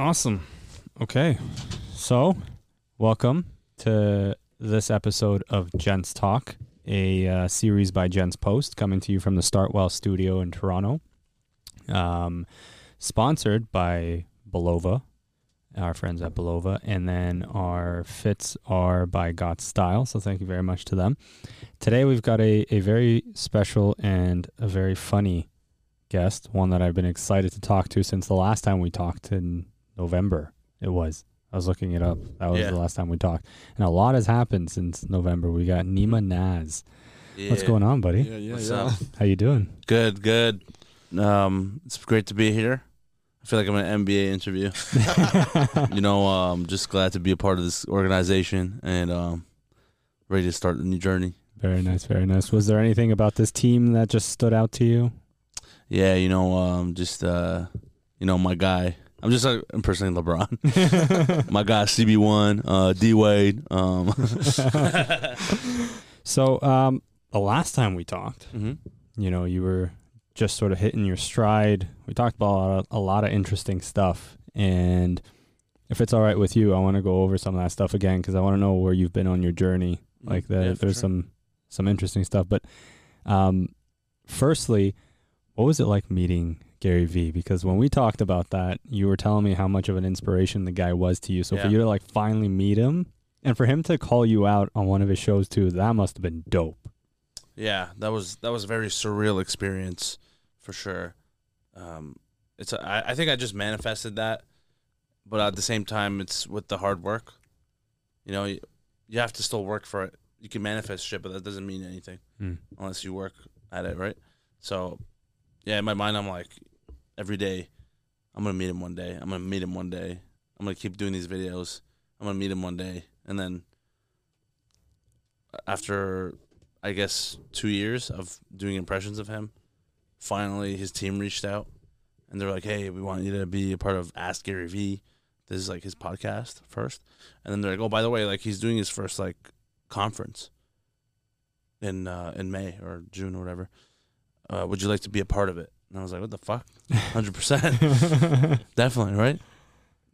Awesome. Okay. So, welcome to this episode of Gents Talk, a uh, series by Gents Post coming to you from the Startwell studio in Toronto. Um, sponsored by Bulova, our friends at Bulova, and then our fits are by Got Style. So, thank you very much to them. Today, we've got a, a very special and a very funny guest, one that I've been excited to talk to since the last time we talked in November. It was. I was looking it up. That was Yeah. the last time we talked. And a lot has happened since November. We got Neema Naz. What's going on, buddy? Yeah, yeah, What's yeah. up? How you doing? Good, good. Um, it's great to be here. I feel like I'm in an NBA interview. you know, um, just glad to be a part of this organization and um, ready to start a new journey. very nice, very nice. Was there anything about this team that just stood out to you? Yeah, you know, um, just uh, you know, my guy. I'm just like impersonating LeBron. my guy, CB1, uh, D Wade. Um, So, um, the last time we talked, mhm. you know, you were just sort of hitting your stride. We talked about a lot of, a lot of interesting stuff. And if it's all right with you, I want to go over some of that stuff again because I want to know where you've been on your journey. Like, the, Mm, Yeah, there's sure. some some interesting stuff. But um, firstly, what was it like meeting Gary Vee? Because when we talked about that, you were telling me how much of an inspiration the guy was to you. So for you to like finally meet him and for him to call you out on one of his shows too, that must have been dope. Yeah, that was that was a very surreal experience for sure. Um, it's a, I, I think I just manifested that, but at the same time, it's with the hard work. You know, you, you have to still work for it. You can manifest shit, but that doesn't mean anything Hmm. unless you work at it, right? So, yeah, in my mind, I'm like, every day, I'm gonna meet him one day. I'm gonna meet him one day. I'm gonna keep doing these videos. I'm gonna meet him one day, and then after, I guess, two years of doing impressions of him, finally his team reached out, and they're like, "Hey, we want you to be a part of Ask Gary Vee. This is like his podcast first, and then they're like, "Oh, by the way, like he's doing his first like conference in uh, in May or June or whatever. Uh, would you like to be a part of it?" And I was like, "What the fuck? Hundred percent, definitely, right?"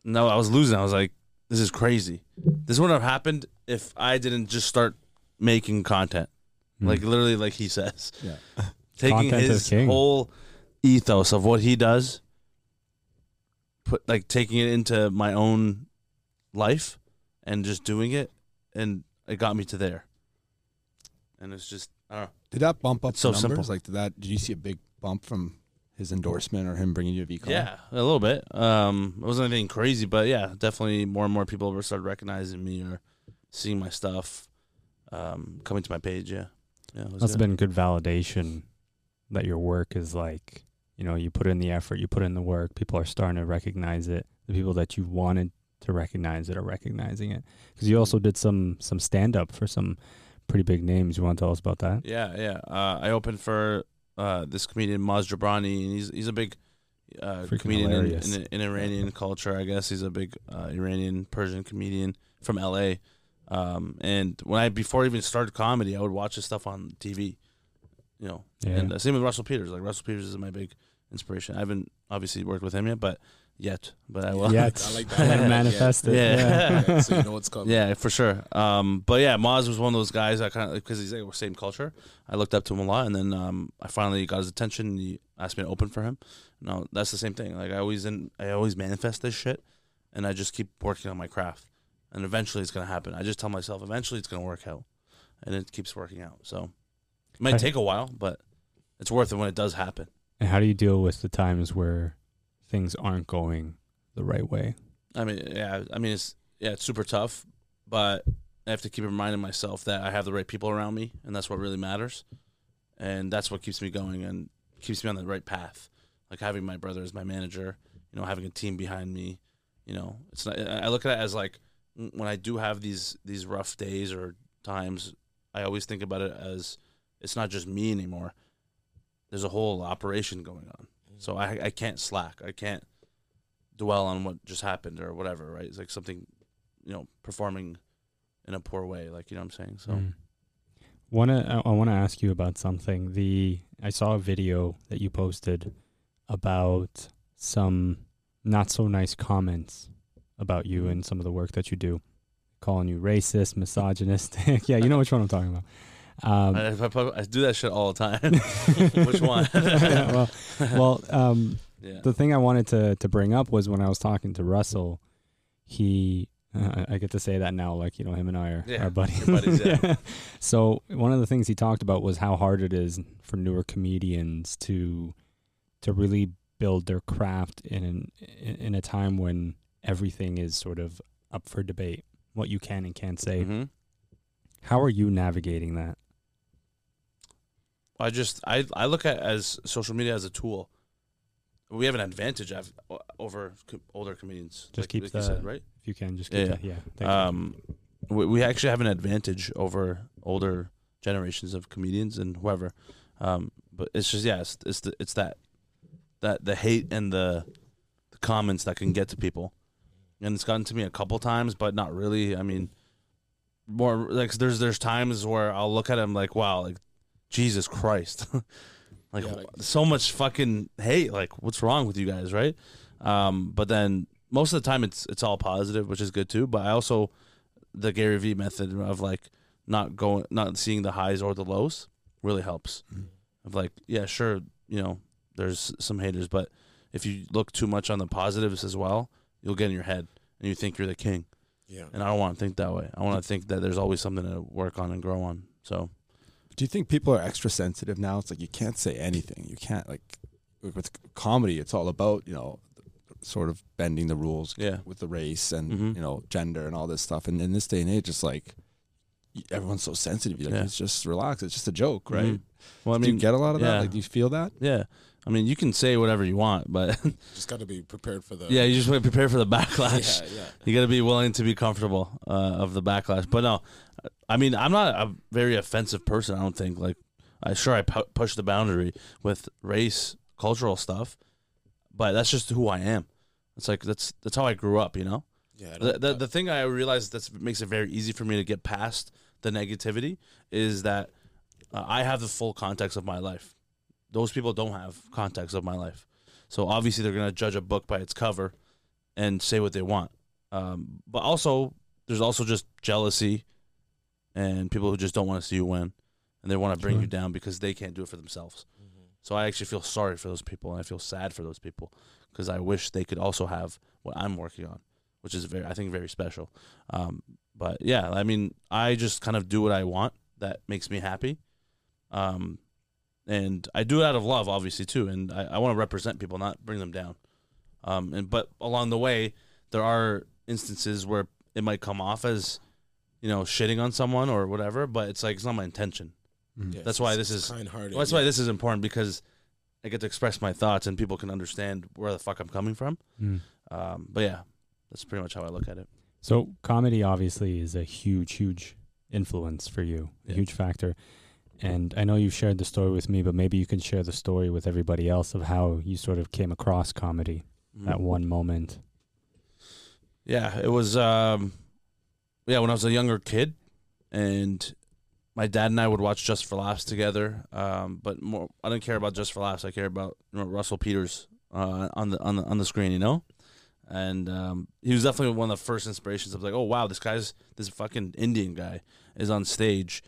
No, I was losing. I was like, "This is crazy. This wouldn't have happened if I didn't just start making content, Hmm. like literally, like he says, Yeah. taking Content his whole ethos of what he does, put like taking it into my own life, and just doing it, and it got me to there. And it's just, I don't know. Did that bump up It's so numbers? simple. Like, did that? Did you see a big bump from his endorsement or him bringing you a VeeCon? Yeah, a little bit. Um, it wasn't anything crazy, but yeah, definitely more and more people started recognizing me or seeing my stuff, um, coming to my page. Yeah, yeah, it was good. been good validation that your work is like, you know, you put in the effort, you put in the work, people are starting to recognize it. The people that you wanted to recognize it are recognizing it. Because you also did some some stand up for some pretty big names. You want to tell us about that? Yeah, yeah. Uh, I opened for uh, this comedian Maz Jobrani, and he's he's a big uh, comedian in, in, in Iranian culture. I guess he's a big uh, Iranian Persian comedian from L.A. Um, and when I before I even started comedy, I would watch his stuff on TV. You know, Yeah. and uh, same with Russell Peters. Like Russell Peters is my big inspiration. I haven't obviously worked with him yet, but yet, but I will. Yet. I like that. And Yeah. manifest it. Yeah. Yeah, so you know what's coming. Yeah, for sure. Um, but yeah, Maz was one of those guys I kind of because he's like same culture. I looked up to him a lot, and then um, I finally got his attention. And he asked me to open for him. No, that's the same thing. Like I always in, I always manifest this shit, and I just keep working on my craft, and eventually it's gonna happen. I just tell myself eventually it's gonna work out, and it keeps working out. So it might I- take a while, but it's worth it when it does happen. And how do you deal with the times where things aren't going the right way? I mean, yeah, I mean it's yeah, it's super tough, but I have to keep reminding myself that I have the right people around me, and that's what really matters, and that's what keeps me going and keeps me on the right path. Like having my brother as my manager, you know, having a team behind me, you know, it's not. I look at it as like when I do have these these rough days or times, I always think about it as it's not just me anymore. There's a whole operation going on, so I I can't slack. I can't dwell on what just happened or whatever, right? It's like something, you know, performing in a poor way, like you know what I'm saying. So Mm. Wanna I, I want to ask you about something. The I saw a video that you posted about some not so nice comments about you and some of the work that you do, calling you racist, misogynistic. yeah, you know which one I'm talking about. Um, I, I, I do that shit all the time. Which one? well, well, um, yeah. the thing I wanted to to bring up was when I was talking to Russell, he uh, I get to say that now, like you know, him and I are, Yeah, are buddies. buddies, yeah. So one of the things he talked about was how hard it is for newer comedians to to really build their craft in an, in a time when everything is sort of up for debate, what you can and can't say. Mhm. How are you navigating that? I just I I look at as social media as a tool. We have an advantage av- over co- older comedians. Just like, keep like you the- said, right? If you can just Yeah, keep yeah. you. Um, we, we actually have an advantage over older generations of comedians and whoever. Um, but it's just yeah, it's it's, the, it's that that the hate and the the comments that can get to people, and it's gotten to me a couple times, but not really. I mean, more like there's there's times where I'll look at him like, wow, like Jesus Christ, like, Yeah, like- so much fucking hate. Like, what's wrong with you guys, right? Um, but then most of the time it's it's all positive, which is good too. But I also the Gary Vee method of like not going, not seeing the highs or the lows really helps. Of like, yeah, sure, you know, there's some haters, but if you look too much on the positives as well, you'll get in your head and you think you're the king. Yeah. And I don't want to think that way. I want to think that there's always something to work on and grow on. So Do you think people are extra sensitive now? It's like you can't say anything. You can't like with comedy. It's all about you know, sort of bending the rules yeah, with the race and Mhm. you know gender and all this stuff. And in this day and age, it's like everyone's so sensitive. Like, Yeah. it's just relax. It's just a joke, right? Mhm. Well, I do mean, you get a lot of yeah. that? Like, do you feel that? yeah. I mean, you can say whatever you want, but Just got to be prepared for the. yeah, you just want to prepare for the backlash. Yeah, yeah. You got to be willing to be comfortable uh, of the backlash. But no, I mean, I'm not a very offensive person. I don't think. Like, I sure I pu- push the boundary with race, cultural stuff, but that's just who I am. It's like that's that's how I grew up. You know. Yeah. The, the, the thing I realized that makes it very easy for me to get past the negativity is that uh, I have the full context of my life. Those people don't have context of my life. So obviously they're going to judge a book by its cover and say what they want. Um, but also, there's also just jealousy and people who just don't want to see you win and they want to bring Sure. you down because they can't do it for themselves. So I actually feel sorry for those people and I feel sad for those people because I wish they could also have what I'm working on, which is very, I think, very special. Um, but yeah, I mean, I just kind of do what I want that makes me happy. Um, and I do it out of love, obviously, too. And I, I want to represent people, not bring them down. Um, and but along the way, there are instances where it might come off as, you know, shitting on someone or whatever. But it's like it's not my intention. Yeah, That's why this is- kind-hearted. Well, that's why this is important because I get to express my thoughts and people can understand where the fuck I'm coming from. Mm. Um, but yeah, that's pretty much how I look at it. So comedy obviously is a huge, huge influence for you, a Yeah. huge factor. And I know you've shared the story with me, but maybe you can share the story with everybody else of how you sort of came across comedy that Mhm. one moment. Yeah, it was. Um, yeah, when I was a younger kid, and my dad and I would watch Just for Laughs together. Um, but more, I didn't care about Just for Laughs. I care about you know, Russell Peters uh, on the on the on the screen. You know, and um, he was definitely one of the first inspirations. I was like, oh wow, this guy's this fucking Indian guy is on stage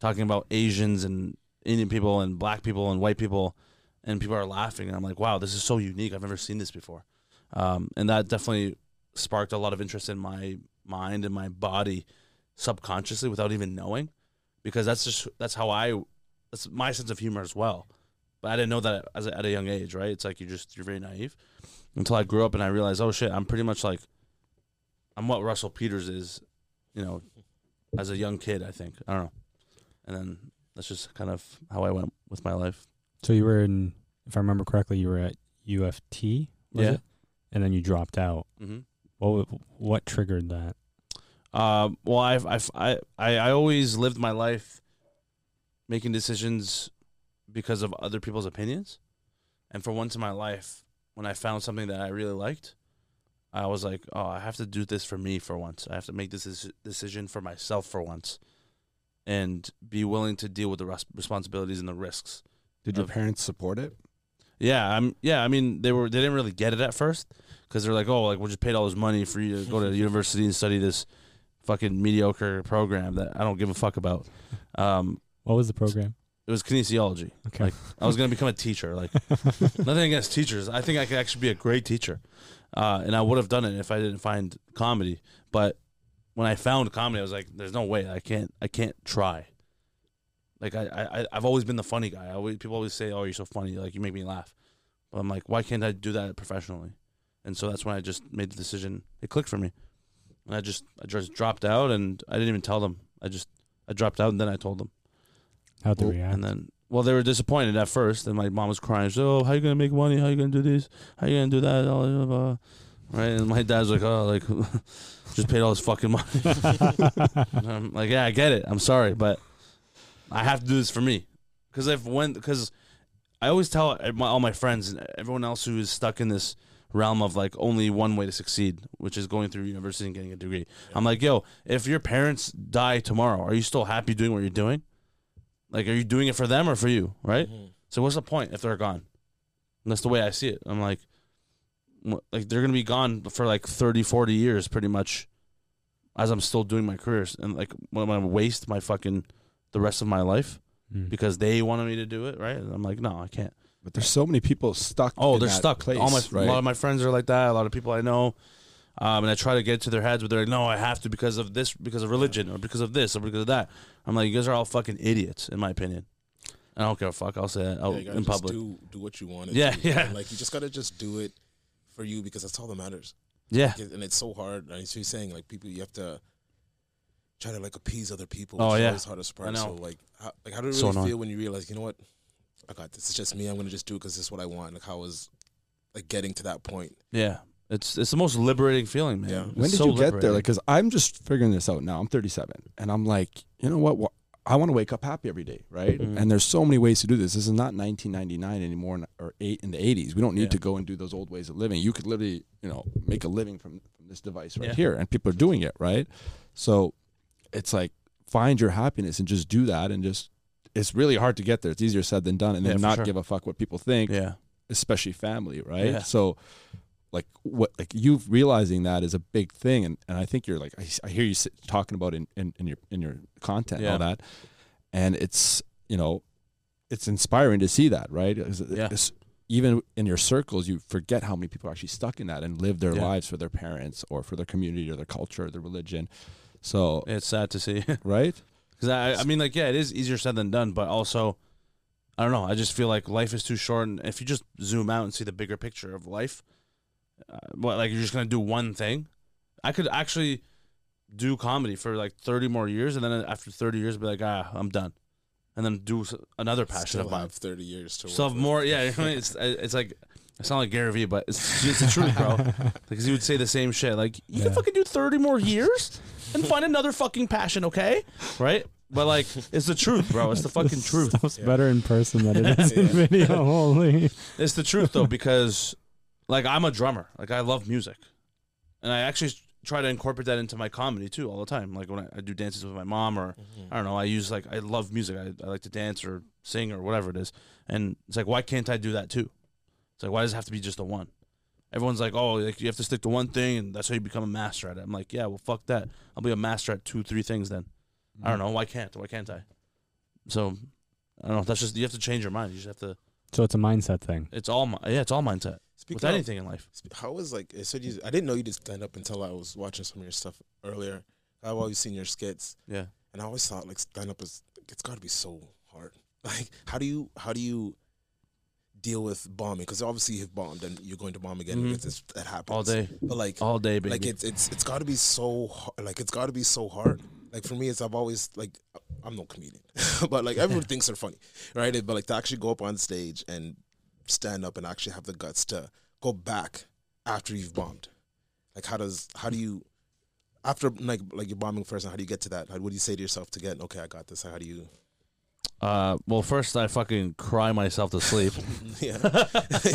talking about Asians and Indian people and black people and white people, and people are laughing. And I'm like, wow, this is so unique. I've never seen this before, um, and that definitely sparked a lot of interest in my mind and my body subconsciously without even knowing because that's just that's how I that's my sense of humor as well. But I didn't know that as a, at a young age, right? It's like you just you're very naive until I grew up and I realized, oh shit, I'm pretty much like I'm what Russell Peters is, you know, as a young kid. I think I don't know, and then that's just kind of how I went with my life. So you were in, if I remember correctly, you were at U of T, was Yeah. it? And then you dropped out. Mm-hmm. What what triggered that? Um, well, I've, I've, I, I, I always lived my life making decisions because of other people's opinions. And for once in my life, when I found something that I really liked, I was like, oh, I have to do this for me for once. I have to make this decision for myself for once and be willing to deal with the res- responsibilities and the risks. Did your parents support it? Yeah, I'm. Yeah, I mean, they were. They didn't really get it at first because they're like, oh, like we just paid all this money for you to go to university and study this fucking mediocre program that I don't give a fuck about. Um, What was the program? it was kinesiology. Okay. Like I was gonna become a teacher. Like nothing against teachers. I think I could actually be a great teacher, uh, and I would have done it if I didn't find comedy. But when I found comedy, I was like, "There's no way I can't. I can't try." Like I, I, I've always been the funny guy. I always, people always say, "Oh, you're so funny. Like you make me laugh." But I'm like, why can't I do that professionally? And so that's when I just made the decision. It clicked for me, and I just, I just dropped out, and I didn't even tell them. I just, I dropped out, and then I told them. How'd they Well, react? And then, well, they were disappointed at first, and my mom was crying. Like, "Oh, how you gonna make money? How you gonna do this? How you gonna do that?" All blah, blah." Right? And my dad's like, "Oh, like, just paid all this fucking money." I'm like, "Yeah, I get it. I'm sorry, but I have to do this for me, because if when because I always tell my, all my friends and everyone else who is stuck in this realm of like only one way to succeed, which is going through university and getting a degree. I'm like, yo, if your parents die tomorrow, are you still happy doing what you're doing? Like, are you doing it for them or for you? Right. Mhm. So what's the point if they're gone? And that's the way I see it. I'm like, like they're gonna be gone for like 30, 40 years, pretty much, as I'm still doing my careers, and like when gonna waste my fucking the rest of my life Mm. because they wanted me to do it, right? And I'm like, no, I can't. But there's so many people stuck. Oh, in they're that stuck. Place, All my right? a lot of my friends are like that. A lot of people I know, um, and I try to get to their heads, but they're like, "No, I have to because of this, because of religion, or because of this, or because of that." I'm like, "You guys are all fucking idiots, in my opinion." I don't give a fuck. I'll say that out Yeah, in just public. Do do what you want. Yeah, yeah. And, like you just gotta just do it for you because that's all that matters. yeah, And it's so hard. And she's saying like people, you have to try to like appease other people. Oh, which is yeah. it's hard to surprise. know. So like, how, like how do you So really annoying. feel when you realize, you know what, I got this. It's just me. I'm gonna just do it because this is what I want. Like how was like getting to that point. yeah. It's it's the most liberating feeling, man. Yeah. It's When did so you get there? Like, because I'm just figuring this out now. I'm 37, and I'm like, you know what? I want to wake up happy every day, right? Mhm. And there's so many ways to do this. This is not 1999 anymore, or eight in the 80s. We don't need Yeah. to go and do those old ways of living. You could literally, you know, make a living from, from this device right Yeah. here, and people are doing it, right? So it's like find your happiness and just do that, and just it's really hard to get there. It's easier said than done, and then for not sure. give a fuck what people think yeah, especially family, right? Yeah. So, like what, like you realizing that is a big thing, and, and I think you're like I, I hear you sit, talking about in, in, in your in your content and all that, and it's you know, it's inspiring to see that, right? Yeah. it's- even in your circles, you forget how many people are actually stuck in that and live their Yeah. lives for their parents or for their community or their culture or their religion. So, it's sad to see. right? Because I, I mean, like, yeah, it is easier said than done, but also, I don't know. I just feel like life is too short, and if you just zoom out and see the bigger picture of life, uh, what like you're just gonna do one thing. I could actually do comedy for like 30 more years, and then after 30 years, be like, ah, I'm done, and then do another passion Still of mine. have 30 years to. So work have with. more, yeah. you know what I mean? It's it's like I sound like Gary Vee, but it's, it's the truth, bro. Because he would say the same shit. Like you Yeah. can fucking do thirty more years and find another fucking passion, okay? Right? But like, it's the truth, bro. It's the fucking truth. Stuff's Yeah. better in person than it is in video. Holy. It's the truth though, because like I'm a drummer. Like I love music, and I actually try to incorporate that into my comedy too all the time. Like when I, I do dances with my mom, or Mhm. I don't know, I use like I love music. I, I like to dance or sing or whatever it is, and it's like why can't I do that too? It's like why does it have to be just the one? Everyone's like, oh, like you have to stick to one thing, and that's how you become a master at it. I'm like, yeah, well, fuck that. I'll be a master at two, three things then. I don't mm-hmm. know. Why can't? Why can't I? So, I don't know. That's just you have to change your mind. You just have to. So it's a mindset thing. It's all. mi- Yeah, it's all mindset Speaking with of- anything in life. Sp- How was like? I said you. I didn't know you did stand up until I was watching some of your stuff earlier. I've always seen your skits, Yeah. and I always thought like stand up is it's got to be so hard. Like, how do you how do you deal with bombing? Because obviously you've bombed and you're going to bomb again. Mhm. because it's, that happens All day, But like, all day, baby. like it's it's it's got to be so like it's got to be so hard. Like for me, it's I've always like I'm no comedian, but like everyone thinks they're funny, right? But like to actually go up on stage and stand up and actually have the guts to go back after you've bombed. Like how does how do you after like like you're bombing first, and how do you get to that? How, what do you say to yourself to get okay? I got this. How do you? Uh, well, first I fucking cry myself to sleep yeah,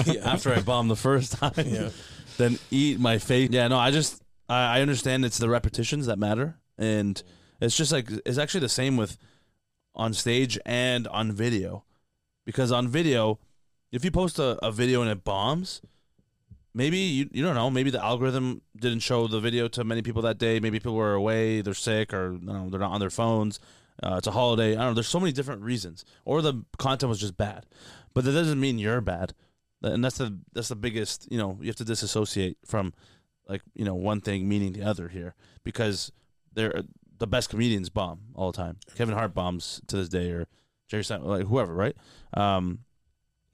yeah. after I bomb the first time. Yeah. Then eat my face. Yeah. No, I just I, I understand it's the repetitions that matter, and it's just like it's actually the same with on stage and on video, because on video, if you post a, a video and it bombs, maybe you you don't know. Maybe the algorithm didn't show the video to many people that day. Maybe people were away, they're sick, or you know, they're not on their phones. Uh, it's a holiday. I don't know. There's so many different reasons, or the content was just bad. But that doesn't mean you're bad, and that's the that's the biggest. You know, you have to disassociate from like you know one thing meaning the other here because they're the best comedians bomb all the time. Kevin Hart bombs to this day, or Jerry Seinfeld, like whoever, right? Um,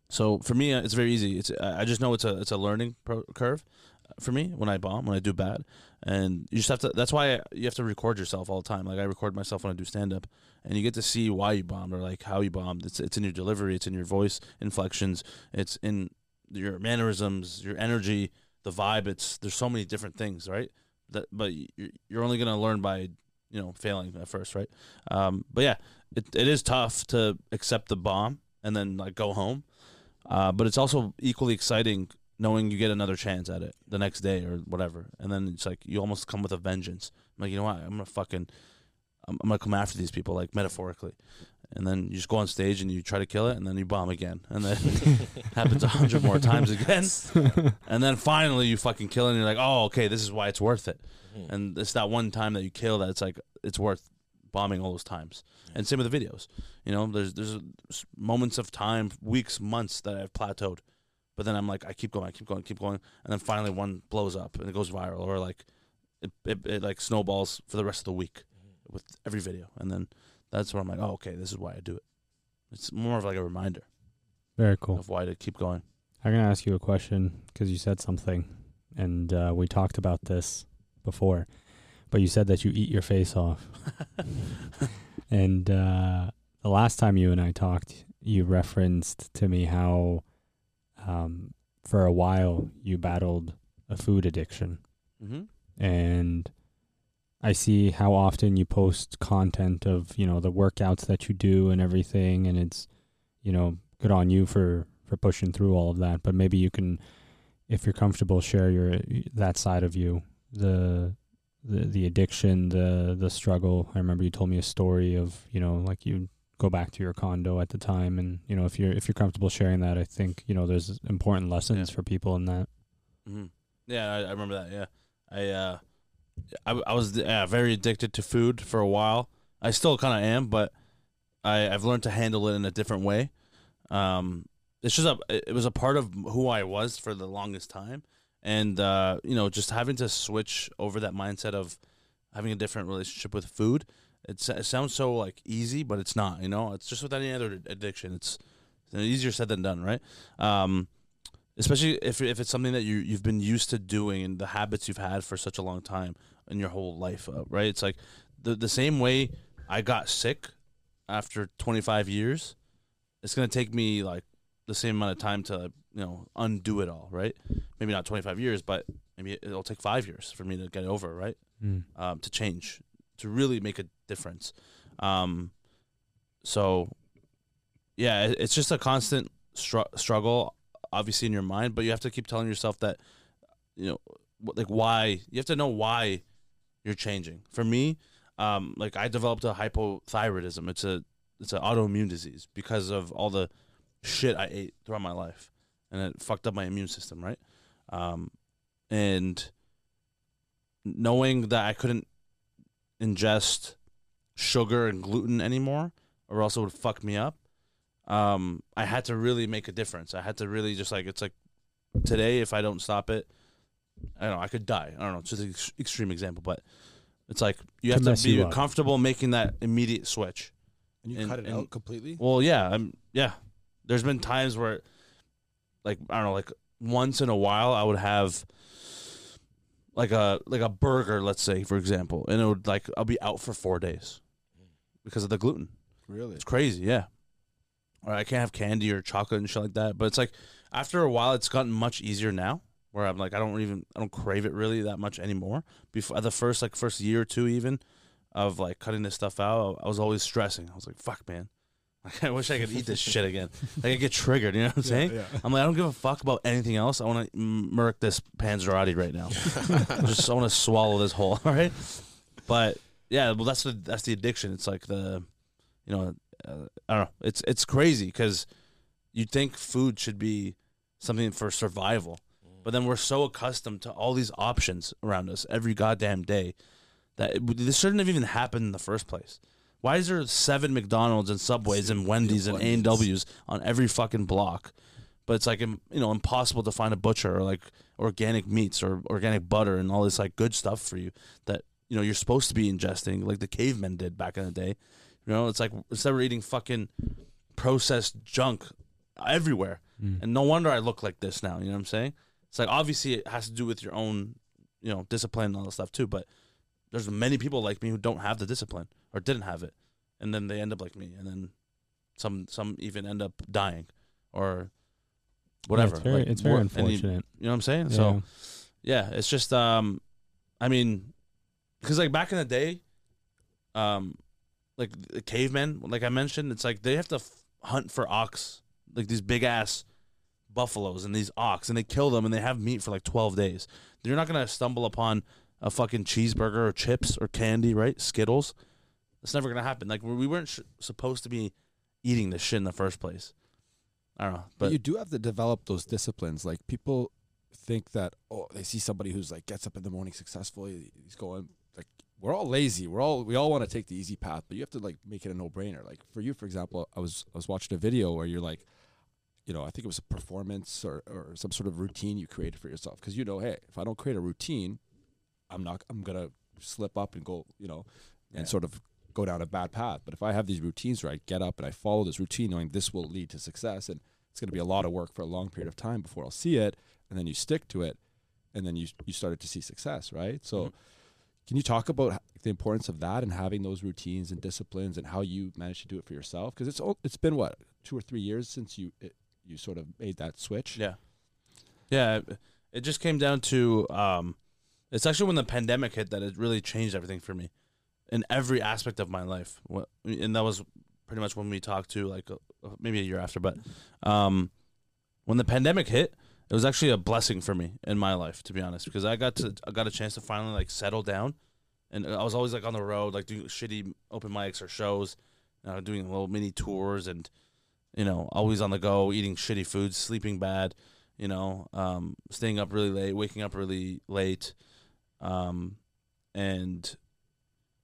so for me, uh, it's very easy. It's I I just know it's a it's a learning pro- curve uh, for me when I bomb when I do bad, and you just have to. That's why you have to record yourself all the time. Like I record myself when I do stand up, and you get to see why you bombed or like how you bombed. It's it's in your delivery, it's in your voice inflections, it's in your mannerisms, your energy, the vibe. It's there's so many different things, right? That but you're only gonna learn by you know failing at first, right? Um, but yeah, it it is tough to accept the bomb and then like go home. Uh, but it's also equally exciting knowing you get another chance at it the next day or whatever, and then it's like you almost come with a vengeance. I'm like, you know what? I'm gonna fucking, I'm, I'm gonna come after these people, like metaphorically, and then you just go on stage and you try to kill it, and then you bomb again, and then happens a hundred more times again, and then finally you fucking kill it, and you're like, oh, okay, this is why it's worth it, mm-hmm. and it's that one time that you kill that it's like it's worth bombing all those times. And same with the videos. You know, there's there's moments of time, weeks, months that I've plateaued, but then I'm like, I keep going, I keep going, keep going, and then finally one blows up and it goes viral, or like it it, it like snowballs for the rest of the week with every video, and then that's where I'm like, oh, okay, this is why I do it. It's more of like a reminder Very cool. of why to keep going. I'm gonna ask you a question because you said something, and uh, we talked about this before, but you said that you eat your face off. and uh, the last time you and I talked, you referenced to me how, um, for a while, you battled a food addiction, Mm-hmm. and I see how often you post content of you know the workouts that you do and everything, and it's you know good on you for for pushing through all of that. But maybe you can, if you're comfortable, share your that side of you, the the the addiction, the the struggle. I remember you told me a story of you know like you go back to your condo at the time, and you know if you're if you're comfortable sharing that, I think you know there's important lessons Yeah. for people in that. hmm Yeah, I, I remember that. Yeah, I uh, I, I was yeah, very addicted to food for a while. I still kind of am, but I I've learned to handle it in a different way. Um, it's just a it was a part of who I was for the longest time, and uh, you know, just having to switch over that mindset of having a different relationship with food. It's, it sounds so like easy, but it's not. You know, it's just with any other addiction. It's easier said than done, right? Um, especially if if it's something that you you've been used to doing and the habits you've had for such a long time in your whole life, uh, right? It's like the the same way I got sick after 25 years. It's gonna take me like the same amount of time to you know undo it all, right? Maybe not 25 years, but maybe it'll take five years for me to get over, right? um, to change, to really make a difference. Um, so, yeah, it's just a constant str- struggle, obviously in your mind, but you have to keep telling yourself that, you know, like why you have to know why you're changing. For me, um, like I developed a hypothyroidism. It's a it's an autoimmune disease because of all the shit I ate throughout my life, and it fucked up my immune system, right? Um, and knowing that I couldn't ingest sugar and gluten anymore, or else it would fuck me up. Um, I had to really make a difference. I had to really just like it's like today if I don't stop it, I don't know I could die. I don't know. It's just an ex- extreme example, but it's like you have to mess be you comfortable making that immediate switch. And you And- cut it and- out completely. Well, yeah, I'm yeah. There's been times where, like I don't know, like once in a while I would have like a like a burger, let's say for example, and it would like I'll be out for four days because of the gluten. Really? It's crazy, yeah. Or I can't have candy or chocolate and shit like that. But it's like after a while, it's gotten much easier now. Where I'm like, I don't even, I don't crave it really that much anymore. Before the first like first year or two, even of like cutting this stuff out, I was always stressing. I was like, fuck, man. Like, I wish I could eat this shit again. Like I get triggered. You know what I'm saying? yeah. I'm like, I don't give a fuck about anything else. I want to murk this Panzerotti right now. I just I want to swallow this whole. All right, but yeah, well, that's the that's the addiction. It's like the, you know, uh, I don't know. It's it's crazy because you'd think food should be something for survival, but then we're so accustomed to all these options around us every goddamn day that it, this shouldn't have even happened in the first place. Why is there seven McDonald's and Subways and Wendy's and A and W's on every fucking block? But it's like you know impossible to find a butcher or like organic meats or organic butter and all this like good stuff for you that you know you're supposed to be ingesting like the cavemen did back in the day. You know, it's like instead we're eating fucking processed junk everywhere, and no wonder I look like this now. You know what I'm saying? It's like obviously it has to do with your own you know discipline and all that stuff too, but there's many people like me who don't have the discipline or didn't have it, and then they end up like me, and then some some even end up dying or whatever. Yeah, it's very, like, it's very and you- unfortunate. you know what I'm saying? Yeah. So yeah, it's just um, I mean, because like back in the day, um, like the cavemen, like I mentioned, it's like they have to f- hunt for ox, like these big ass buffaloes and these ox, and they kill them and they have meat for like twelve days. You're not gonna stumble upon a fucking cheeseburger or chips or candy, right? Skittles. It's never gonna happen. Like we we weren't sh- supposed to be eating this shit in the first place. I don't know, But, but you do have to develop those disciplines. Like people think that oh, they see somebody who's like gets up in the morning successfully He's going like we're all lazy. We're all we all want to take the easy path, but you have to like make it a no brainer. Like for you, for example, I was I was watching a video where you're like, you know, I think it was a performance or or some sort of routine you created for yourself because you know, hey, if I don't create a routine, I'm not I'm gonna slip up and go, you know, and Yeah. sort of go down a bad path. But if I have these routines where I get up and I follow this routine, knowing this will lead to success, and it's going to be a lot of work for a long period of time before I'll see it, and then you stick to it, and then you you started to see success, right? So, Mhm. Can you talk about the importance of that and having those routines and disciplines and how you managed to do it for yourself? Because it's it's been what two or three years since you it, you sort of made that switch. Yeah. Yeah. it- It just came down to um it's actually when the pandemic hit that it really changed everything for me in every aspect of my life. And that was pretty much when we talked to like uh, maybe a year after, but um when the pandemic hit, it was actually a blessing for me in my life to be honest because I got to I got a chance to finally like settle down and I was always like on the road like doing shitty open mics or shows, uh, doing little mini tours and you know, always on the go, eating shitty food, sleeping bad, you know, um, staying up really late, waking up really late. Um, and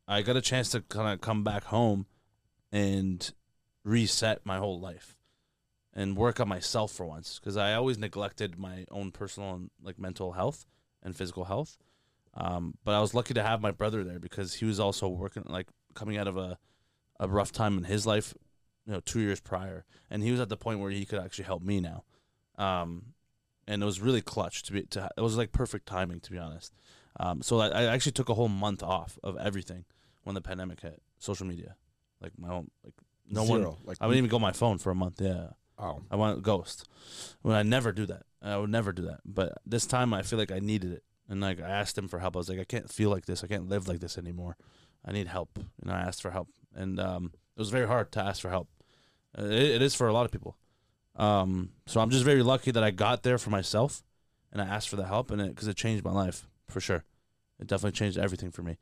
I got a chance to kind of come back home and reset my whole life and work on myself for once because I always neglected my own personal and like mental health and physical health. Um, but I was lucky to have my brother there because he was also working like coming out of a, a rough time in his life you know two years prior and he was at the point where he could actually help me now um and it was really clutch to be to it was like perfect timing to be honest um so I, I actually took a whole month off of everything when the pandemic hit social media like my own like no one Zero. Like I wouldn't even go on my phone for a month yeah Oh, I want ghost. When I never do that. I would never do that. But this time I feel like I needed it. And like I asked him for help. I was like I can't feel like this. I can't live like this anymore. I need help. And I asked for help. And um it was very hard to ask for help. Uh, It, it is for a lot of people. Um, so I'm just very lucky that I got there for myself, and I asked for the help, and it because it changed my life for sure. It definitely changed everything for me,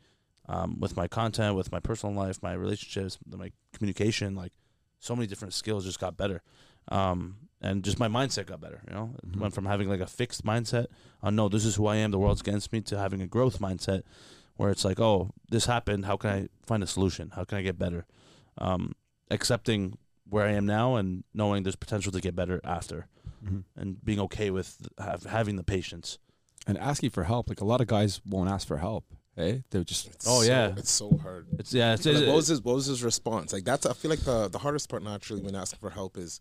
um, with my content, with my personal life, my relationships, my communication. Like so many different skills just got better, um, and just my mindset got better. You know, it Mhm. went from having like a fixed mindset on no, this is who I am, the world's against me, to having a growth mindset, where it's like, oh, this happened. How can I find a solution? How can I get better? Um, accepting where I am now and knowing there's potential to get better after, Mhm. and being okay with have, having the patience. and asking for help. Like a lot of guys won't ask for help. Hey, they're just It's Oh, so- yeah. it's so hard. It's yeah, it's, Like, it's- what was his what was his response? Like that's I feel like the the hardest part naturally when asking for help is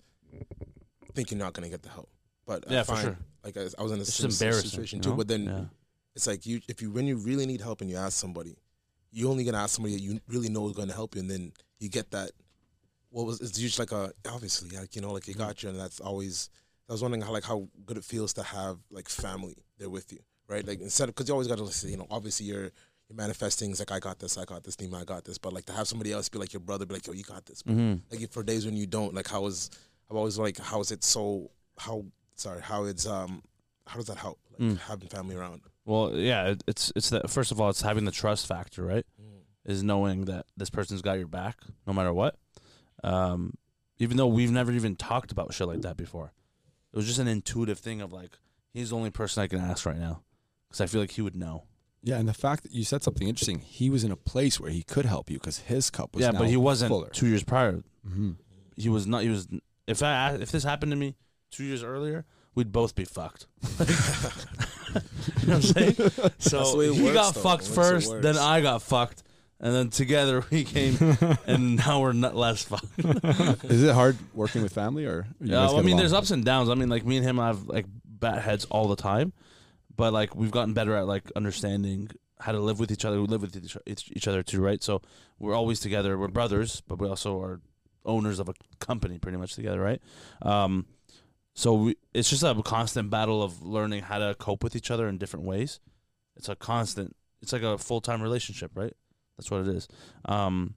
think you're not gonna get the help. But I Yeah, for sure. Like I, I was in a it's similar just embarrassing situation you too. know? But then yeah. it's like you if you when you really need help and you ask somebody, you only gonna ask somebody that you really know is gonna help you, and then you get that. What was it's usually like a obviously like you know like you got you, and that's always. I was wondering how like how good it feels to have like family there with you, right? Like instead of because you always got to listen. You know, obviously you're you're manifesting. It's like I got this, I got this, Neema, I got this. But like to have somebody else be like your brother, be like yo, you got this. Mm-hmm. Like for days when you don't, like how is I've always like how is it so how sorry how it's um how does that help like Mm. having family around? Well, yeah, it's it's that first of all, it's having the trust factor, right? Is knowing that this person's got your back no matter what. Um, even though we've never even talked about shit like that before. It was just an intuitive thing of like he's the only person I can ask right now because I feel like he would know. Yeah, and the fact that you said something interesting, he was in a place where he could help you because his cup was yeah, now but he wasn't fuller. two years prior. hmm He was not. He was. If I if this happened to me two years earlier, we'd both be fucked. you know what I'm saying? So That's the way it he works, got though. fucked it first, then. I got fucked, and then together we came, and now we're not less fucked. Is it hard working with family or? you Yeah, guys well, I get mean, along? there's ups and downs. I mean, like me and him I've like bat heads all the time, but like we've gotten better at like understanding how to live with each other. We live with each, each each other too, right? So we're always together. We're brothers, but we also are owners of a company, pretty much together, right? Um, so we, it's just a constant battle of learning how to cope with each other in different ways. It's a constant. It's like a full time relationship, right? That's what it is. Um,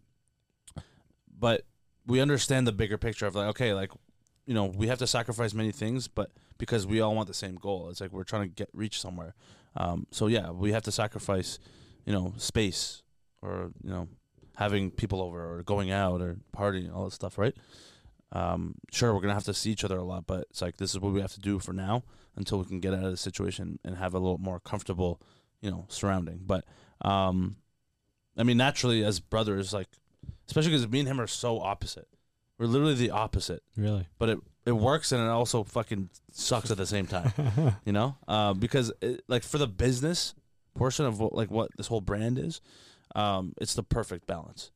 but we understand the bigger picture of like, okay, like you know, we have to sacrifice many things, but because we all want the same goal, it's like we're trying to get reach somewhere. Um, so yeah, we have to sacrifice, you know, space or you know, having people over or going out or partying, all that stuff, right? Um, sure, we're gonna have to see each other a lot, but it's like this is what we have to do for now until we can get out of the situation and have a little more comfortable, you know, surrounding. But um, I mean, naturally, as brothers, like especially because me and him are so opposite. We're literally the opposite Really? but it it works and it also fucking sucks at the same time. you know, uh, because it, like for the business portion of what, like what this whole brand is, um, it's the perfect balance.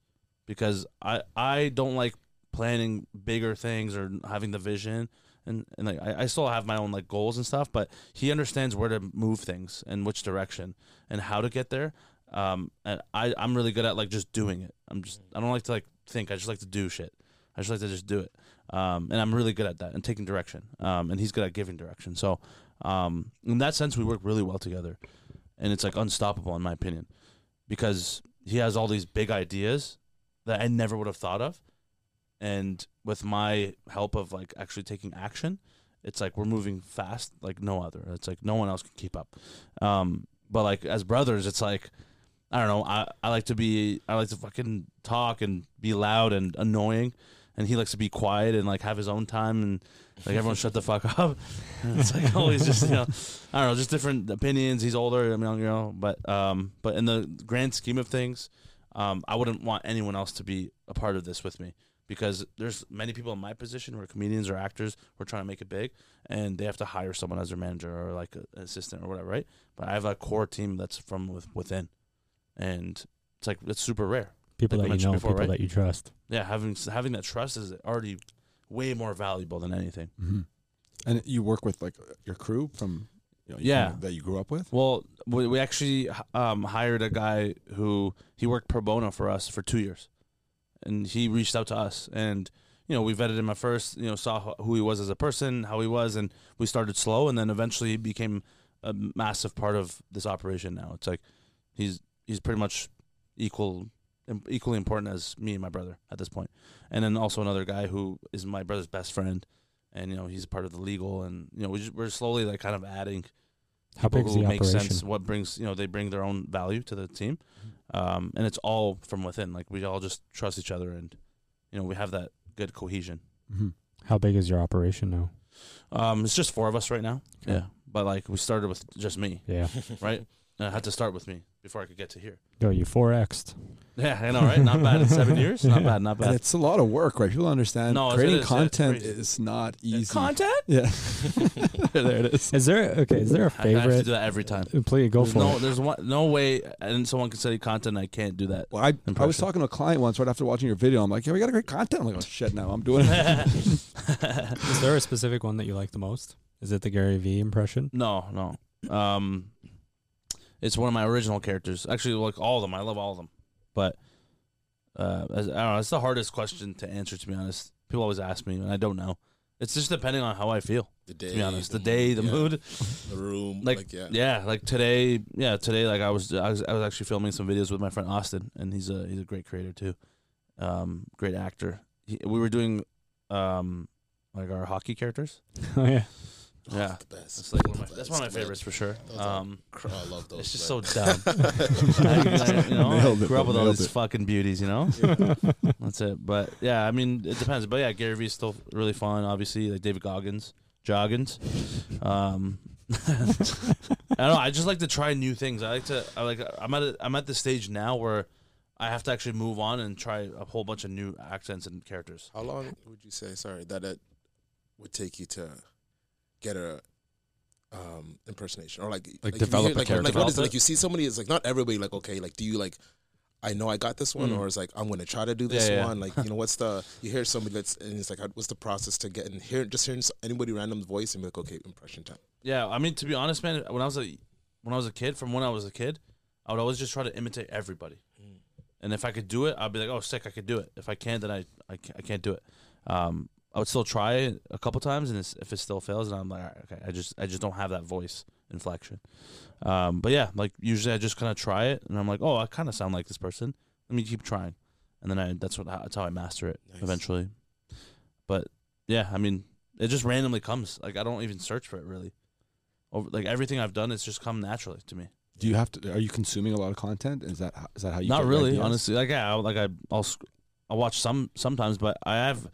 Because I I don't like planning bigger things or having the vision. And, and like I, I still have my own like goals and stuff, but he understands where to move things and which direction and how to get there. Um, and I I'm really good at like just doing it. I'm just I don't like to like think. I just like to do shit. I just like to just do it. Um, and I'm really good at that and taking direction. Um, and he's good at giving direction. So, um, in that sense, we work really well together, and it's like unstoppable in my opinion, because he has all these big ideas that I never would have thought of, and with my help of like actually taking action, it's like we're moving fast like no other. It's like no one else can keep up. Um, but like as brothers, it's like I don't know. I, I like to be I like to fucking talk and be loud and annoying, and he likes to be quiet and like have his own time and like everyone shut the fuck up. And it's like always just you know I don't know just different opinions. He's older, I mean, you know, but um but in the grand scheme of things, um I wouldn't want anyone else to be a part of this with me because there's many people in my position who are comedians or actors who are trying to make it big and they have to hire someone as their manager or like an assistant or whatever, right? But I have a core team that's from with, within, and it's like it's super rare. People Like that you know, before, people right? that you trust. Yeah, having having that trust is already way more valuable than anything. hmm And you work with like your crew from, you know, you- Yeah. that you grew up with. Well, we, we actually um, hired a guy who he worked pro bono for us for two years, and he reached out to us, and you know we vetted him at first, you know saw who he was as a person, how he was, and we started slow, and then eventually he became a massive part of this operation. Now it's like he's he's pretty much equal im- equally important as me and my brother at this point, and then also another guy who is my brother's best friend, and you know he's part of the legal, and you know we just, we're slowly like kind of adding How people big who make operation? sense. What brings you know they bring their own value to the team, um, and it's all from within. Like we all just trust each other, and you know we have that good cohesion. Mm-hmm. How big is your operation now? Um, it's just four of us right now. Okay. Yeah, but like we started with just me, Yeah. right? And I had to start with me before I could get to here. Yo, you 4X'd. Yeah, I know, right? Not bad in seven years. Not bad. Not And bad. it's a lot of work, right? People understand No, it creating is. It's content crazy. is not easy. Content. Yeah. there it is. Is there okay? Is there a I have to favorite? do that every time. Please go There's for no, it. there's one, no way, and someone can study content. I can't do that. Well, I, I was talking to a client once right after watching your video. I'm like, yeah, we got a great content. I'm like, oh shit, now I'm doing it. Is there a specific one that you like the most? Is it the Gary Vee impression? No, no. Um, it's one of my original characters. Actually, like all of them. I love all of them. But uh, as- I don't know. It's the hardest question to answer. To be honest, people always ask me, and I don't know. It's just depending on how I feel. The day, To be honest, the day, the yeah, mood. the room, Like, like, yeah. Yeah, like today. Yeah, today. Like I was, I was, I was actually filming some videos with my friend Austin, and he's a he's a great creator too. Um, great actor. He, we were doing, um, like our hockey characters. oh yeah. Yeah, the best. that's like one of my, that's one of my favorites for sure. Those are Um, cr- I love those. it's just man. so dumb. I, I- you know, I Nailed it, grew up with all these it. fucking beauties. You know, that's it. But yeah, I mean, it depends. But yeah, Gary Vee's still really fun. Obviously, like David Goggins, Joggins. Um, I don't know. I just like to try new things. I like to. I like. I'm at. A, I'm at the stage now where I have to actually move on and try a whole bunch of new accents and characters. How long would you say? Sorry, that it would take you to get a um impersonation or like Like you develop hear- a like, character. Like what is it? Like you see somebody, it's like not everybody. Like okay, like do you like? I know I got this one, Mm. or it's like I'm to try to do this Yeah, yeah. one. Like you know, what's the? You hear somebody that's and it's like, what's the process to get in here? Just hearing anybody random voice and be like, okay, impression time. Yeah, I mean to be honest, man, when I was a when I was a kid, from when I was a kid, I would always just try to imitate everybody. Mm. And if I could do it, I'd be like, "Oh, sick, I could do it." If I can't, then I I can't, I can't do it. Um, I would still try it a couple times, and it's, if it still fails, then I'm like, "All right, "Okay, I just I just don't have that voice inflection." Um, but yeah, like usually I just kind of try it, and I'm like, "Oh, I kind of sound like this person." Let me keep trying, and then I that's what that's how I master it Nice. eventually. But yeah, I mean, it just randomly comes. Like I don't even search for it really. Over like everything I've done, it's just come naturally to me. Do you have to? Are you consuming a lot of content? Is that how- is that how you? Not really, honestly. Like yeah, I'll- like I I'll I'll watch some sometimes, but I have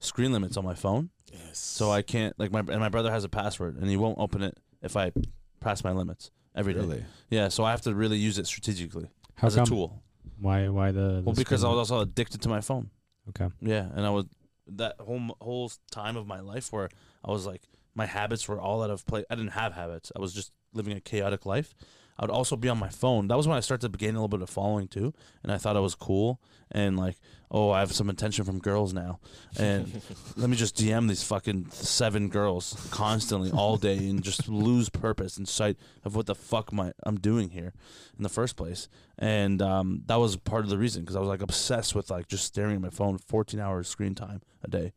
screen limits on my phone, Yes. so I can't like my and my brother has a password and he won't open it if I pass my limits every day. Really? Yeah, so I have to really use it strategically How as come? a tool. Why? Why the? the Well, because I was also addicted to my phone. okay. Yeah, and I was that whole whole time of my life where I was like my habits were all out of place. I didn't have habits. I was just living a chaotic life. I would also be on my phone. That was when I started to gain a little bit of following too, and I thought I was cool and like, oh, I have some attention from girls now, and let me just DM these fucking seven girls constantly all day and just lose purpose and sight of what the fuck my I'm doing here in the first place. And um, that was part of the reason because I was like obsessed with like just staring at my phone, 14 hours screen time a day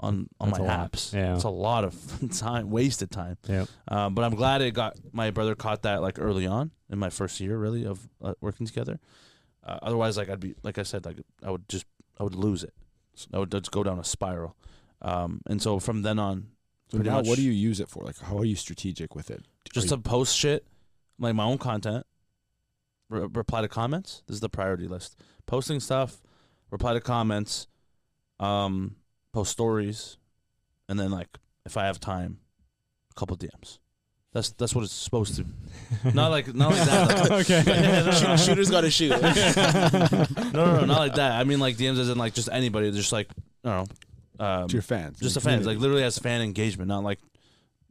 on on That's my apps. Yeah. It's a lot of time, wasted time. Yeah. Um, but I'm glad it got my brother caught that like early on in my first year really of uh, working together. Uh, otherwise, like I'd be like I said, like I would just I would lose it. I would just go down a spiral. Um, and so from then on, So now, much. what do you use it for? Like, how are you strategic with it? just Are to post shit, like my own content, re- reply to comments. This is the priority list. Posting stuff, reply to comments, um, post stories, and then like if I have time, a couple DMs. That's that's what it's supposed to. Not like not like that. like- okay. Yeah, no, no, Shoot- shooters got to shoot. no, no, no, not like that. I mean like DMs isn't like just anybody. Just like I don't know. Um, to your fans? just the your fans, like literally as fan engagement, not like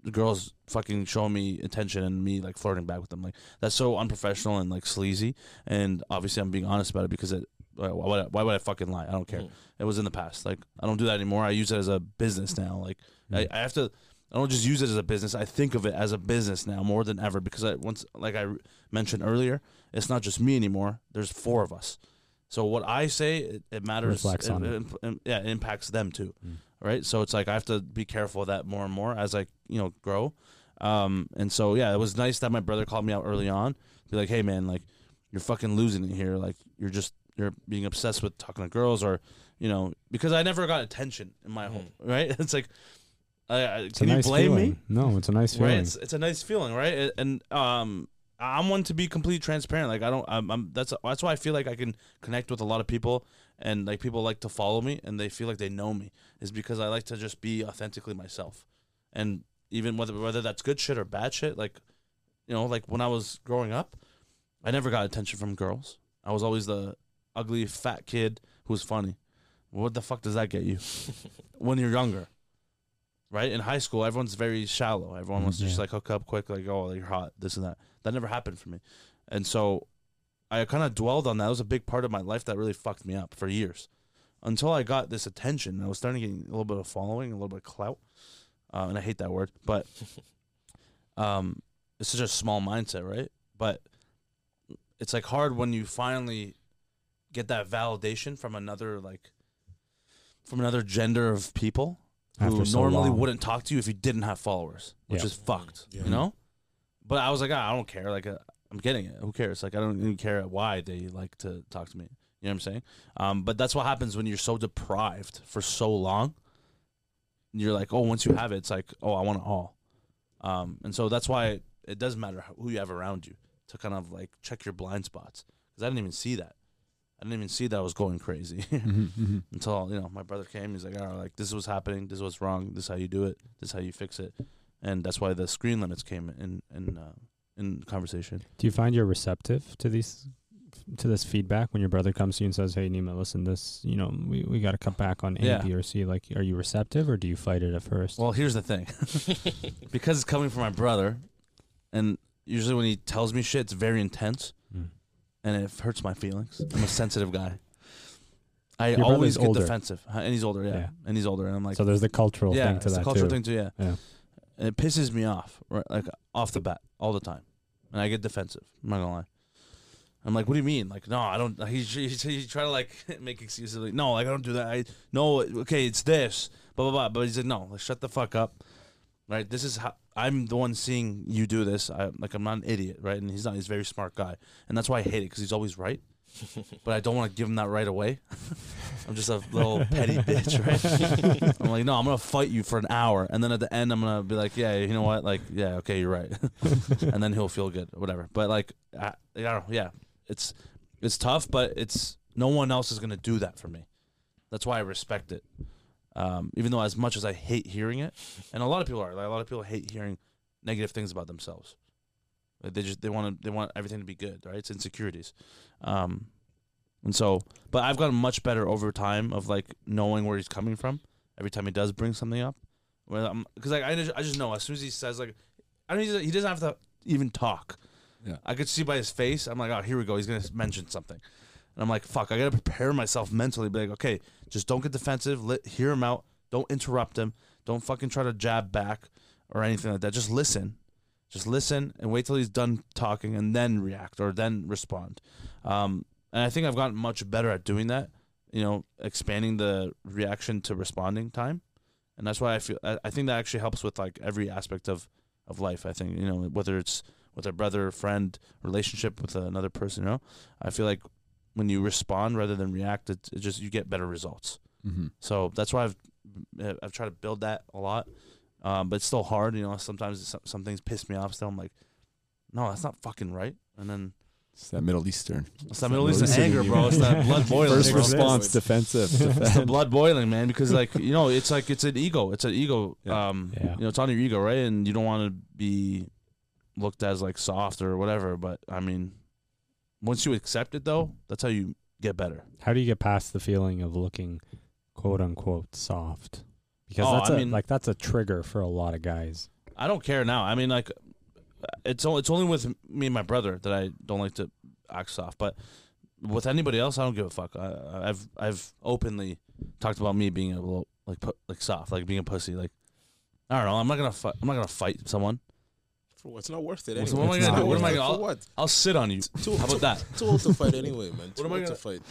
the girls fucking showing me attention and me like flirting back with them. Like that's so unprofessional and like sleazy. And obviously, I'm being honest about it because it. Why why would I, why would I fucking lie? I don't care. Mm. It was in the past. Like I don't do that anymore. I use it as a business now. Like I, I have to. I don't just use it as a business. I think of it as a business now more than ever because I once, like I mentioned earlier, it's not just me anymore. There's four of us. So what I say, it, it matters. Reflects it- on it. it- it- yeah, it impacts them too Mm. right? So it's like I have to be careful of that more and more as I you know grow. Um, and so yeah, it was nice that my brother called me out early on, be like, hey man, like you're fucking losing it here. Like you're just you're being obsessed with talking to girls or you know because I never got attention in my home, right? It's like, I, I, It's can a nice you blame feeling. me? No, it's a nice Right? feeling. It's it's a nice feeling, right? And um. I'm one to be completely transparent. Like I don't, I'm, I'm. That's that's why I feel like I can connect with a lot of people, and like people like to follow me, and they feel like they know me, is because I like to just be authentically myself, and even whether whether that's good shit or bad shit, like, you know, like when I was growing up, I never got attention from girls. I was always the ugly fat kid who was funny. What the fuck does that get you when you're younger? Right in high school, everyone's very shallow. Everyone wants to just like hook up quick, like oh you're hot, this and that. That never happened for me, and so I kind of dwelled on that. It was a big part of my life that really fucked me up for years, until I got this attention. I was starting to get a little bit of following, a little bit of clout, uh, and I hate that word, but um, it's such a small mindset, right? But it's like hard when you finally get that validation from another like from another gender of people who After so normally long. wouldn't talk to you if you didn't have followers, which Yeah. is fucked, Yeah. you know. But I was like, ah, I don't care. Like, uh, I'm getting it. Who cares? Like, I don't even care why they like to talk to me. You know what I'm saying? Um, but that's what happens when you're so deprived for so long. You're like, oh, once you have it, it's like, oh, I want it all. Um, and so that's why it doesn't matter who you have around you to kind of like check your blind spots because I didn't even see that. I didn't even see that I was going crazy Mm-hmm. until you know my brother came. He's like, "All right, like this is what's happening. This is what's wrong. This is how you do it. This is how you fix it." And that's why the screen limits came in in uh, in conversation. Do you find you're receptive to these to this feedback when your brother comes to you and says, "Hey, Neema, listen, this, you know, we, we got to cut back on A, Yeah. B, or C." Like, are you receptive or do you fight it at first? Well, here's the thing, because it's coming from my brother, and usually when he tells me shit, it's very intense. And it hurts my feelings. I'm a sensitive guy. I Your always brother's get older. defensive, and he's older, yeah, Yeah. and he's older, and I'm like, so there's the cultural yeah, thing to it's that a cultural too. thing too, yeah. Yeah. And it pisses me off, right? Like off the bat, all the time, and I get defensive. I'm not gonna lie. I'm like, what do you mean? Like, no, I don't. He he, he try to like make excuses. Like, no, like I don't do that. I no, okay, it's this, blah blah blah. But he's like, no, like shut the fuck up, right? This is how I'm the one seeing you do this. I like I'm not an idiot, right? And he's not. He's a very smart guy, and that's why I hate it because he's always right. but I don't want to give him that right away. I'm just a little petty bitch, right? I'm like, no, I'm gonna fight you for an hour, and then at the end, I'm gonna be like, yeah, you know what? Like, yeah, okay, you're right, and then he'll feel good whatever. But like, I, I don't know, yeah, it's it's tough, but it's no one else is gonna do that for me. That's why I respect it. Um, even though as much as I hate hearing it, and a lot of people are, like, a lot of people hate hearing negative things about themselves. Like, they just they want to they want everything to be good, right? It's insecurities. Um, and so, but I've gotten much better over time of like knowing where he's coming from every time he does bring something up. Because like I just, I just know as soon as he says like, I don't he doesn't have to even talk. Yeah. I could see by his face. I'm like, oh, here we go. He's gonna mention something, and I'm like, fuck. I gotta prepare myself mentally. Be like, okay, just don't get defensive. Let hear him out. Don't interrupt him. Don't fucking try to jab back or anything like that. Just listen. Just listen and wait till he's done talking and then react or then respond. Um, and I think I've gotten much better at doing that. You know, expanding the reaction to responding time, and that's why I feel I, I think that actually helps with like every aspect of of life. I think you know whether it's with a brother, friend, relationship with another person. You know, I feel like when you respond rather than react, it, just you get better results. Mm-hmm. So that's why I've I've tried to build that a lot, um, but it's still hard. You know, sometimes some, some things piss me off. Still, I'm like, no, that's not fucking right. And then It's that Middle Eastern. it's that Middle Eastern Eastern anger, bro. It's that blood boiling. First bro. response, defensive. It's the blood boiling, man. Because like you know, it's like it's an ego. It's an ego. Yeah. Um, Yeah. you know, it's on your ego, right? And you don't want to be looked at as like soft or whatever. But I mean, once you accept it, though, that's how you get better. How do you get past the feeling of looking quote unquote soft? Because Oh, that's I a mean- like that's a trigger for a lot of guys. I don't care now. I mean, like, it's only, it's only with me and my brother that I don't like to act soft. But with anybody else, I don't give a fuck. I, I've I've openly talked about me being a little like like soft, like being a pussy. Like I don't know. I'm not gonna fight. I'm not gonna fight someone. For what? It's not worth it. Anyway. so what am I gonna do? What am I gonna do? What? I'll sit on you. Too, How about too, that? Too old to fight anyway, man. Too am I old gonna- to fight.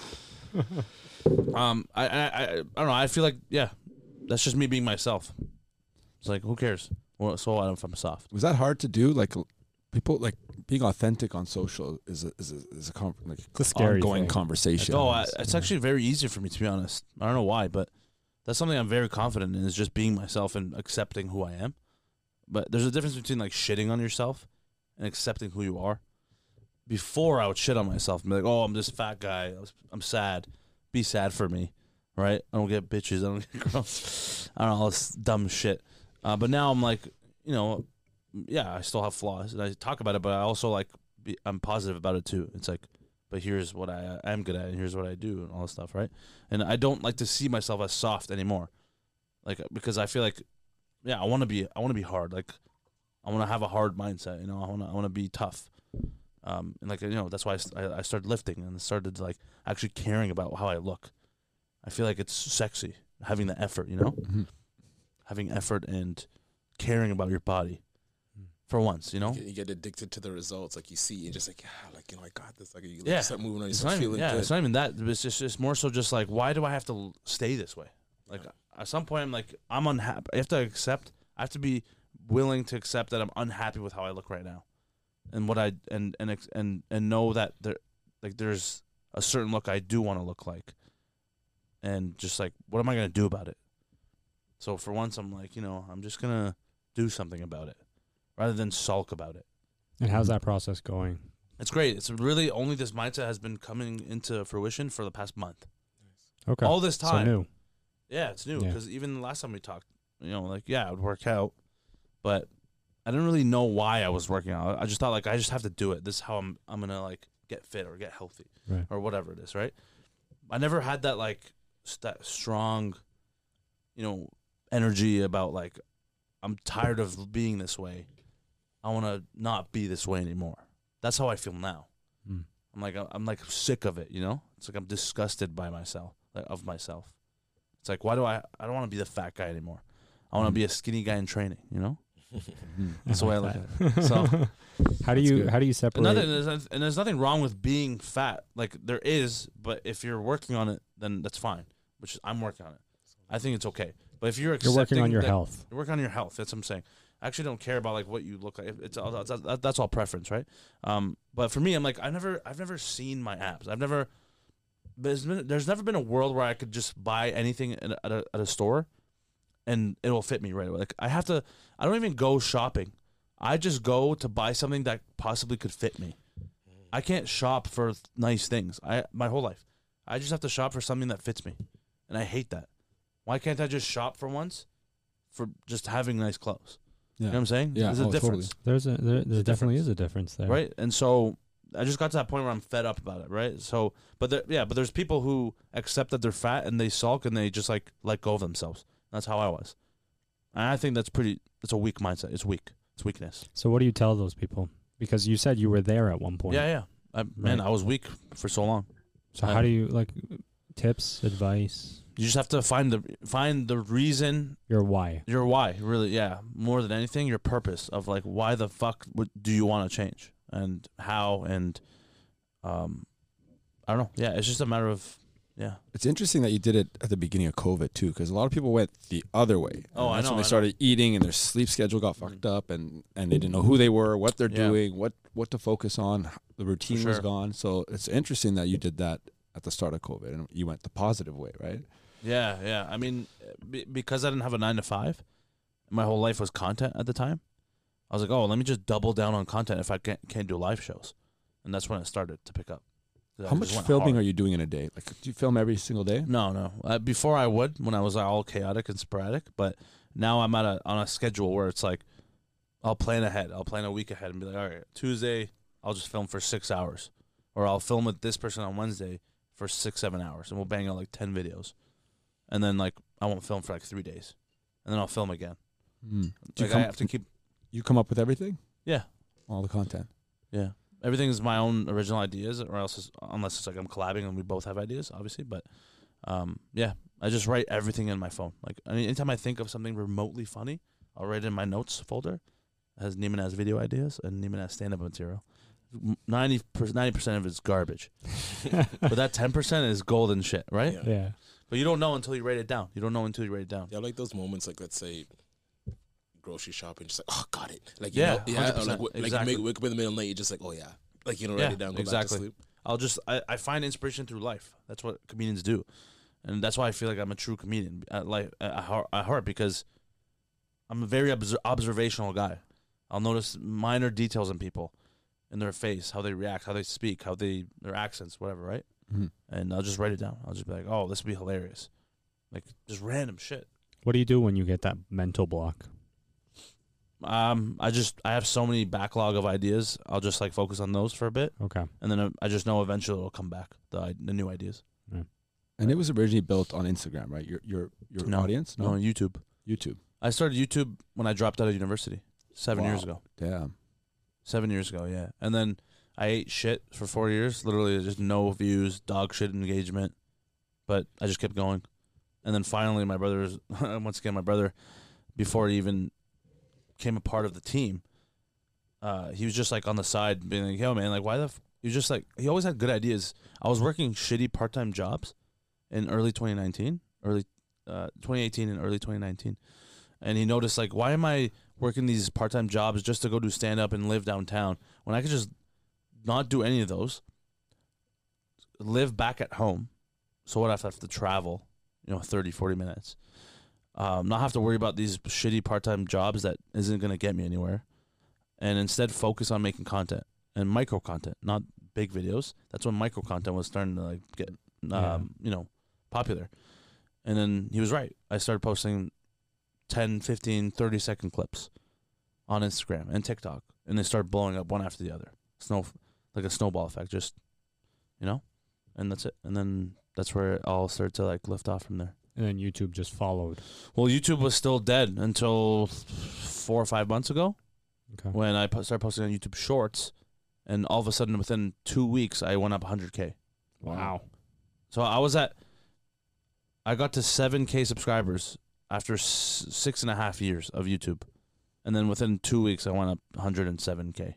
Um, I, I I I don't know. I feel like yeah, that's just me being myself. It's like who cares? Well, so what if I'm soft? Was that hard to do? Like people like being authentic on social is a is a, is a con- like a scary ongoing thing. conversation. Oh, I, it's actually very easy for me to be honest. I don't know why, but that's something I'm very confident in is just being myself and accepting who I am. But there's a difference between like shitting on yourself and accepting who you are. Before I would shit on myself and be like, "Oh, I'm this fat guy. I'm sad. Be sad for me, right? I don't get bitches. I don't get girls. I don't know all this dumb shit." Uh, but now I'm like, you know, yeah, I still have flaws and I talk about it, but I also like be, I'm positive about it too. It's like, but here's what I am good at, and here's what I do, and all this stuff, right? And I don't like to see myself as soft anymore, like because I feel like, yeah, I want to be, I want to be hard, like I want to have a hard mindset, you know, I want to, I want to be tough, um, and like you know, that's why I, I I started lifting and started like actually caring about how I look. I feel like it's sexy having the effort, you know, Mhm. having effort and caring about your body for once, you know. You get, you get addicted to the results. Like you see, you're just like, yeah, like you know, I got this. Like you like, Yeah. start moving on, you It's start not even, feeling yeah, good. it's not even that. It's just it's more so just like why do I have to stay this way? Like at some point I'm like I'm unhappy. I have to accept. I have to be willing to accept that I'm unhappy with how I look right now, and what I and and and and know that there like there's a certain look I do want to look like, and just like what am I gonna do about it? So for once I'm like you know I'm just gonna do something about it, rather than sulk about it. And how's that process going? It's great. It's really only this mindset has been coming into fruition for the past month. Okay. All this so time. new. Yeah, it's new Yeah. because even the last time we talked, you know, like yeah, it would work out, but I didn't really know why I was working out. I just thought like I just have to do it. This is how I'm I'm gonna like get fit or get healthy Right. or whatever it is, right? I never had that like that strong, you know, energy about like I'm tired of being this way. I want to not be this way anymore. That's how I feel now. Mm. I'm like I'm like sick of it, you know? It's like I'm disgusted by myself, like, of myself. It's like why do I I don't want to be the fat guy anymore. I want to be a skinny guy in training, you know? That's the way I at it. So how do you good. how do you separate? nothing, and there's, and there's nothing wrong with being fat. Like there is, but if you're working on it, then that's fine. Which is, I'm working on it. I think it's okay. But if you're You're working on your that- health. you're working on your health. That's what I'm saying. I actually don't care about like what you look like. It's all that's, that's all preference, right? Um, but for me, I'm like I never I've never seen my abs. I've never there's been, there's never been a world where I could just buy anything at a, at a, at a store and it'll fit me right away. Like I have to. I don't even go shopping. I just go to buy something that possibly could fit me. I can't shop for th- nice things. I my whole life. I just have to shop for something that fits me, and I hate that. Why can't I just shop for once, for just having nice clothes? Yeah. You know what I'm saying? Yeah, There's a oh, totally. difference, There's a there, there definitely difference. is a difference there. right? And so I just got to that point where I'm fed up about it, right? So, but there, yeah, but there's people who accept that they're fat and they sulk and they just like let go of themselves. That's how I was, and I think that's pretty. It's a weak mindset. It's weak. It's weakness. So what do you tell those people? Because you said you were there at one point. Yeah, yeah. I, Man, I was weak for so long. So how do you like tips, advice, You just have to find the find the reason your why? your why. Really, yeah. More than anything, your purpose of like why the fuck would, do you want to change and how and um, I don't know. Yeah, it's just a matter of yeah. It's interesting that you did it at the beginning of COVID too, because a lot of people went the other way. Oh, I know, when I they know. started eating, and their sleep schedule got fucked Mhm. up, and and they didn't know who they were, what they're Yeah. doing, what what to focus on. The routine was gone. So it's interesting that you did that at the start of COVID, and you went the positive way, right? Yeah, yeah. I mean, be, because I didn't have a nine to five, my whole life was content at the time. I was like, oh, let me just double down on content if I can't can't do live shows, and that's when it started to pick up. How much filming are you doing in a day? Like, do you film every single day? No, no. Uh, before I would when I was all chaotic and sporadic, but now I'm at a on a schedule where it's like I'll plan ahead. I'll plan a week ahead and be like, all right, Tuesday I'll just film for six hours, or I'll film with this person on Wednesday for six seven hours, and we'll bang out like ten videos, and then like I won't film for like three days, and then I'll film again. Do you Like come, I have to keep you come up with everything, yeah all the content? yeah. Everything is my own original ideas, or else it's, unless it's like I'm collabing and we both have ideas, obviously. But um, yeah, I just write everything in my phone. Like I mean, anytime I think of something remotely funny, I'll write it in my notes folder. It has Neema Naz video ideas and Neema Naz stand up material. Ninety percent of it's garbage, but that ten percent is golden shit, right? Yeah. Yeah. But you don't know until you write it down. You don't know until you write it down. Yeah, like those moments, like let's say grocery shopping, just like oh, got it. Like Yeah, you know, yeah, or 100%, like, w- like exactly. you make, wake up in the middle of the night, you just like oh yeah, like you know, Yeah, write it down, go back exactly. to sleep. I'll just I, I find inspiration through life. That's what comedians do, and that's why I feel like I'm a true comedian at life at heart, at heart because I'm a very obs- observational guy. I'll notice minor details in people, in their face, how they react, how they speak, how they their accents, whatever, right? Mhm. And I'll just write it down. I'll just be like, oh, this would be hilarious, like just random shit. What do you do when you get that mental block? Um, I just I have so many backlog of ideas. I'll just like focus on those for a bit, Okay. and then uh, I just know eventually it'll come back. The i- the new ideas. And it was originally built on Instagram, right? Your your your No. audience, No, no, YouTube. YouTube. I started YouTube when I dropped out of university seven years Wow. ago. Damn. Seven years ago, yeah. And then I ate shit for four years. Literally, just no views, dog shit engagement. But I just kept going, and then finally, my brother's once again my brother, before he even came a part of the team, uh, he was just like on the side, being like, "Yo, man, like, why the?" F-? He was just like, he always had good ideas. I was working shitty part time jobs in early 2019, early uh, 2018 and early 2019, and he noticed like, why am I working these part time jobs just to go do stand up and live downtown when I could just not do any of those, live back at home. So what if I have to travel, you know, 30, 40 minutes? Um, not have to worry about these shitty part time jobs that isn't going to get me anywhere. and instead focus on making content and micro content, not big videos. That's when micro content was starting to like get, um, Yeah. you know, popular. And then he was right. I started posting 10, 15, 30 second clips on Instagram and TikTok, and they started blowing up one after the other. Snow, like a snowball effect, just you know, and that's it. And then that's where it all started to like lift off from there. And then YouTube just followed. Well, YouTube was still dead until four or five months ago Okay. when I po- started posting on YouTube Shorts, and all of a sudden, within two weeks, I went up 100k. Wow. So I was at, I got to 7k subscribers after s- six and a half years of YouTube, and then within two weeks, I went up 107k.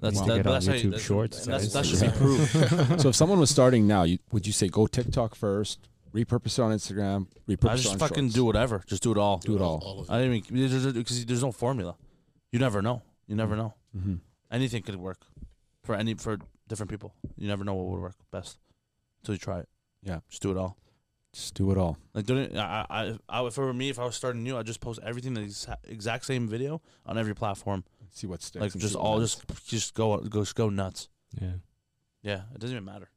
That's Wow. that, Get but on that's how you- YouTube that's- Shorts, and that's, that should be proof. so if someone was starting now, you, would you say go TikTok first, repurpose it on Instagram, repurpose I it just on fucking Shorts? do whatever. Just do it all. Do it all. All of. I didn't even there's, because there's no formula. You never know. You never know. Mm-hmm. Anything could work for any for different people. You never know what would work best until you try it. Yeah. just do it all. Just do it all. Like don't I I, I, I for me if I was starting new, I'd just post everything the exa- exact same video on every platform. See what sticks. Like and just see what all lands. just just go go just go nuts. Yeah. Yeah, it doesn't even matter.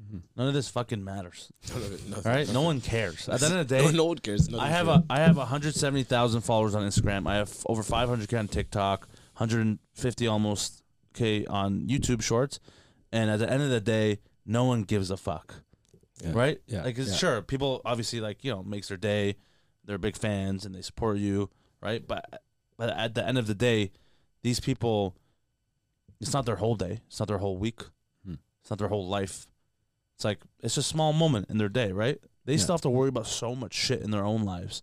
Mhm. None of this fucking matters. None of it, nothing, All right, no one cares. At the end of the day, no, no one cares. I have real. a I have 170,000 followers on Instagram. I have over 500k on TikTok, 150 almost k on YouTube Shorts, and at the end of the day, no one gives a fuck, Yeah. right? Yeah, Like, yeah. sure, people obviously like you know makes their day. They're big fans and they support you, right? But but at the end of the day, these people, it's not their whole day. It's not their whole week. Hmm. It's not their whole life. It's like it's a small moment in their day, right? They Yeah. still have to worry about so much shit in their own lives.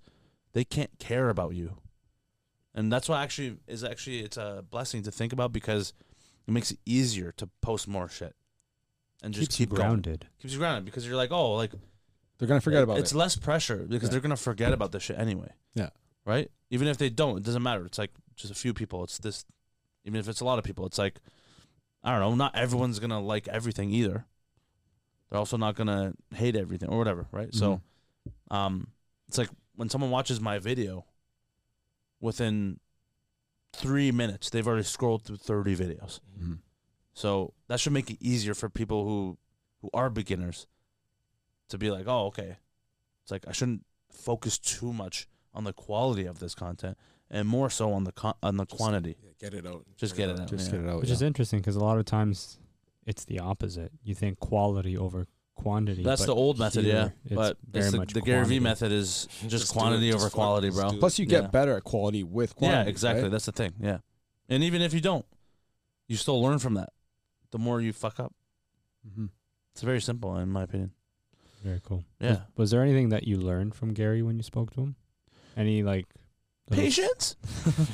They can't care about you. And that's what actually is actually it's a blessing to think about because it makes it easier to post more shit. And just Keeps you keep going. grounded. Keeps you grounded because you're like, oh, like They're gonna forget about it's it. less pressure because Yeah. they're gonna forget about this shit anyway. Yeah. Right? Even if they don't, it doesn't matter. It's like just a few people. It's this even if it's a lot of people, it's like I don't know, not everyone's gonna like everything either. They're also not gonna hate everything or whatever, right? So um it's like when someone watches my video within three minutes, they've already scrolled through thirty videos. Mhm. So that should make it easier for people who who are beginners to be like, oh, okay. It's like I shouldn't focus too much on the quality of this content and more so on the con- on the Just- quantity. Yeah, get it out. Just get it out. Just yeah. get it out. Which yeah. is interesting because a lot of times it's the opposite. You think quality over quantity. That's the old method, here yeah. But very the, much the Gary quantity. Vee method is just, Just quantity it. over Just quality, bro. Plus, you get Yeah. better at quality with quantity. yeah, exactly. right? That's the thing. Yeah. And even if you don't, you still learn from that. The more you fuck up, Mhm. it's very simple in my opinion. Very cool. Yeah. Was, was there anything that you learned from Gary when you spoke to him? Any like little- Patience,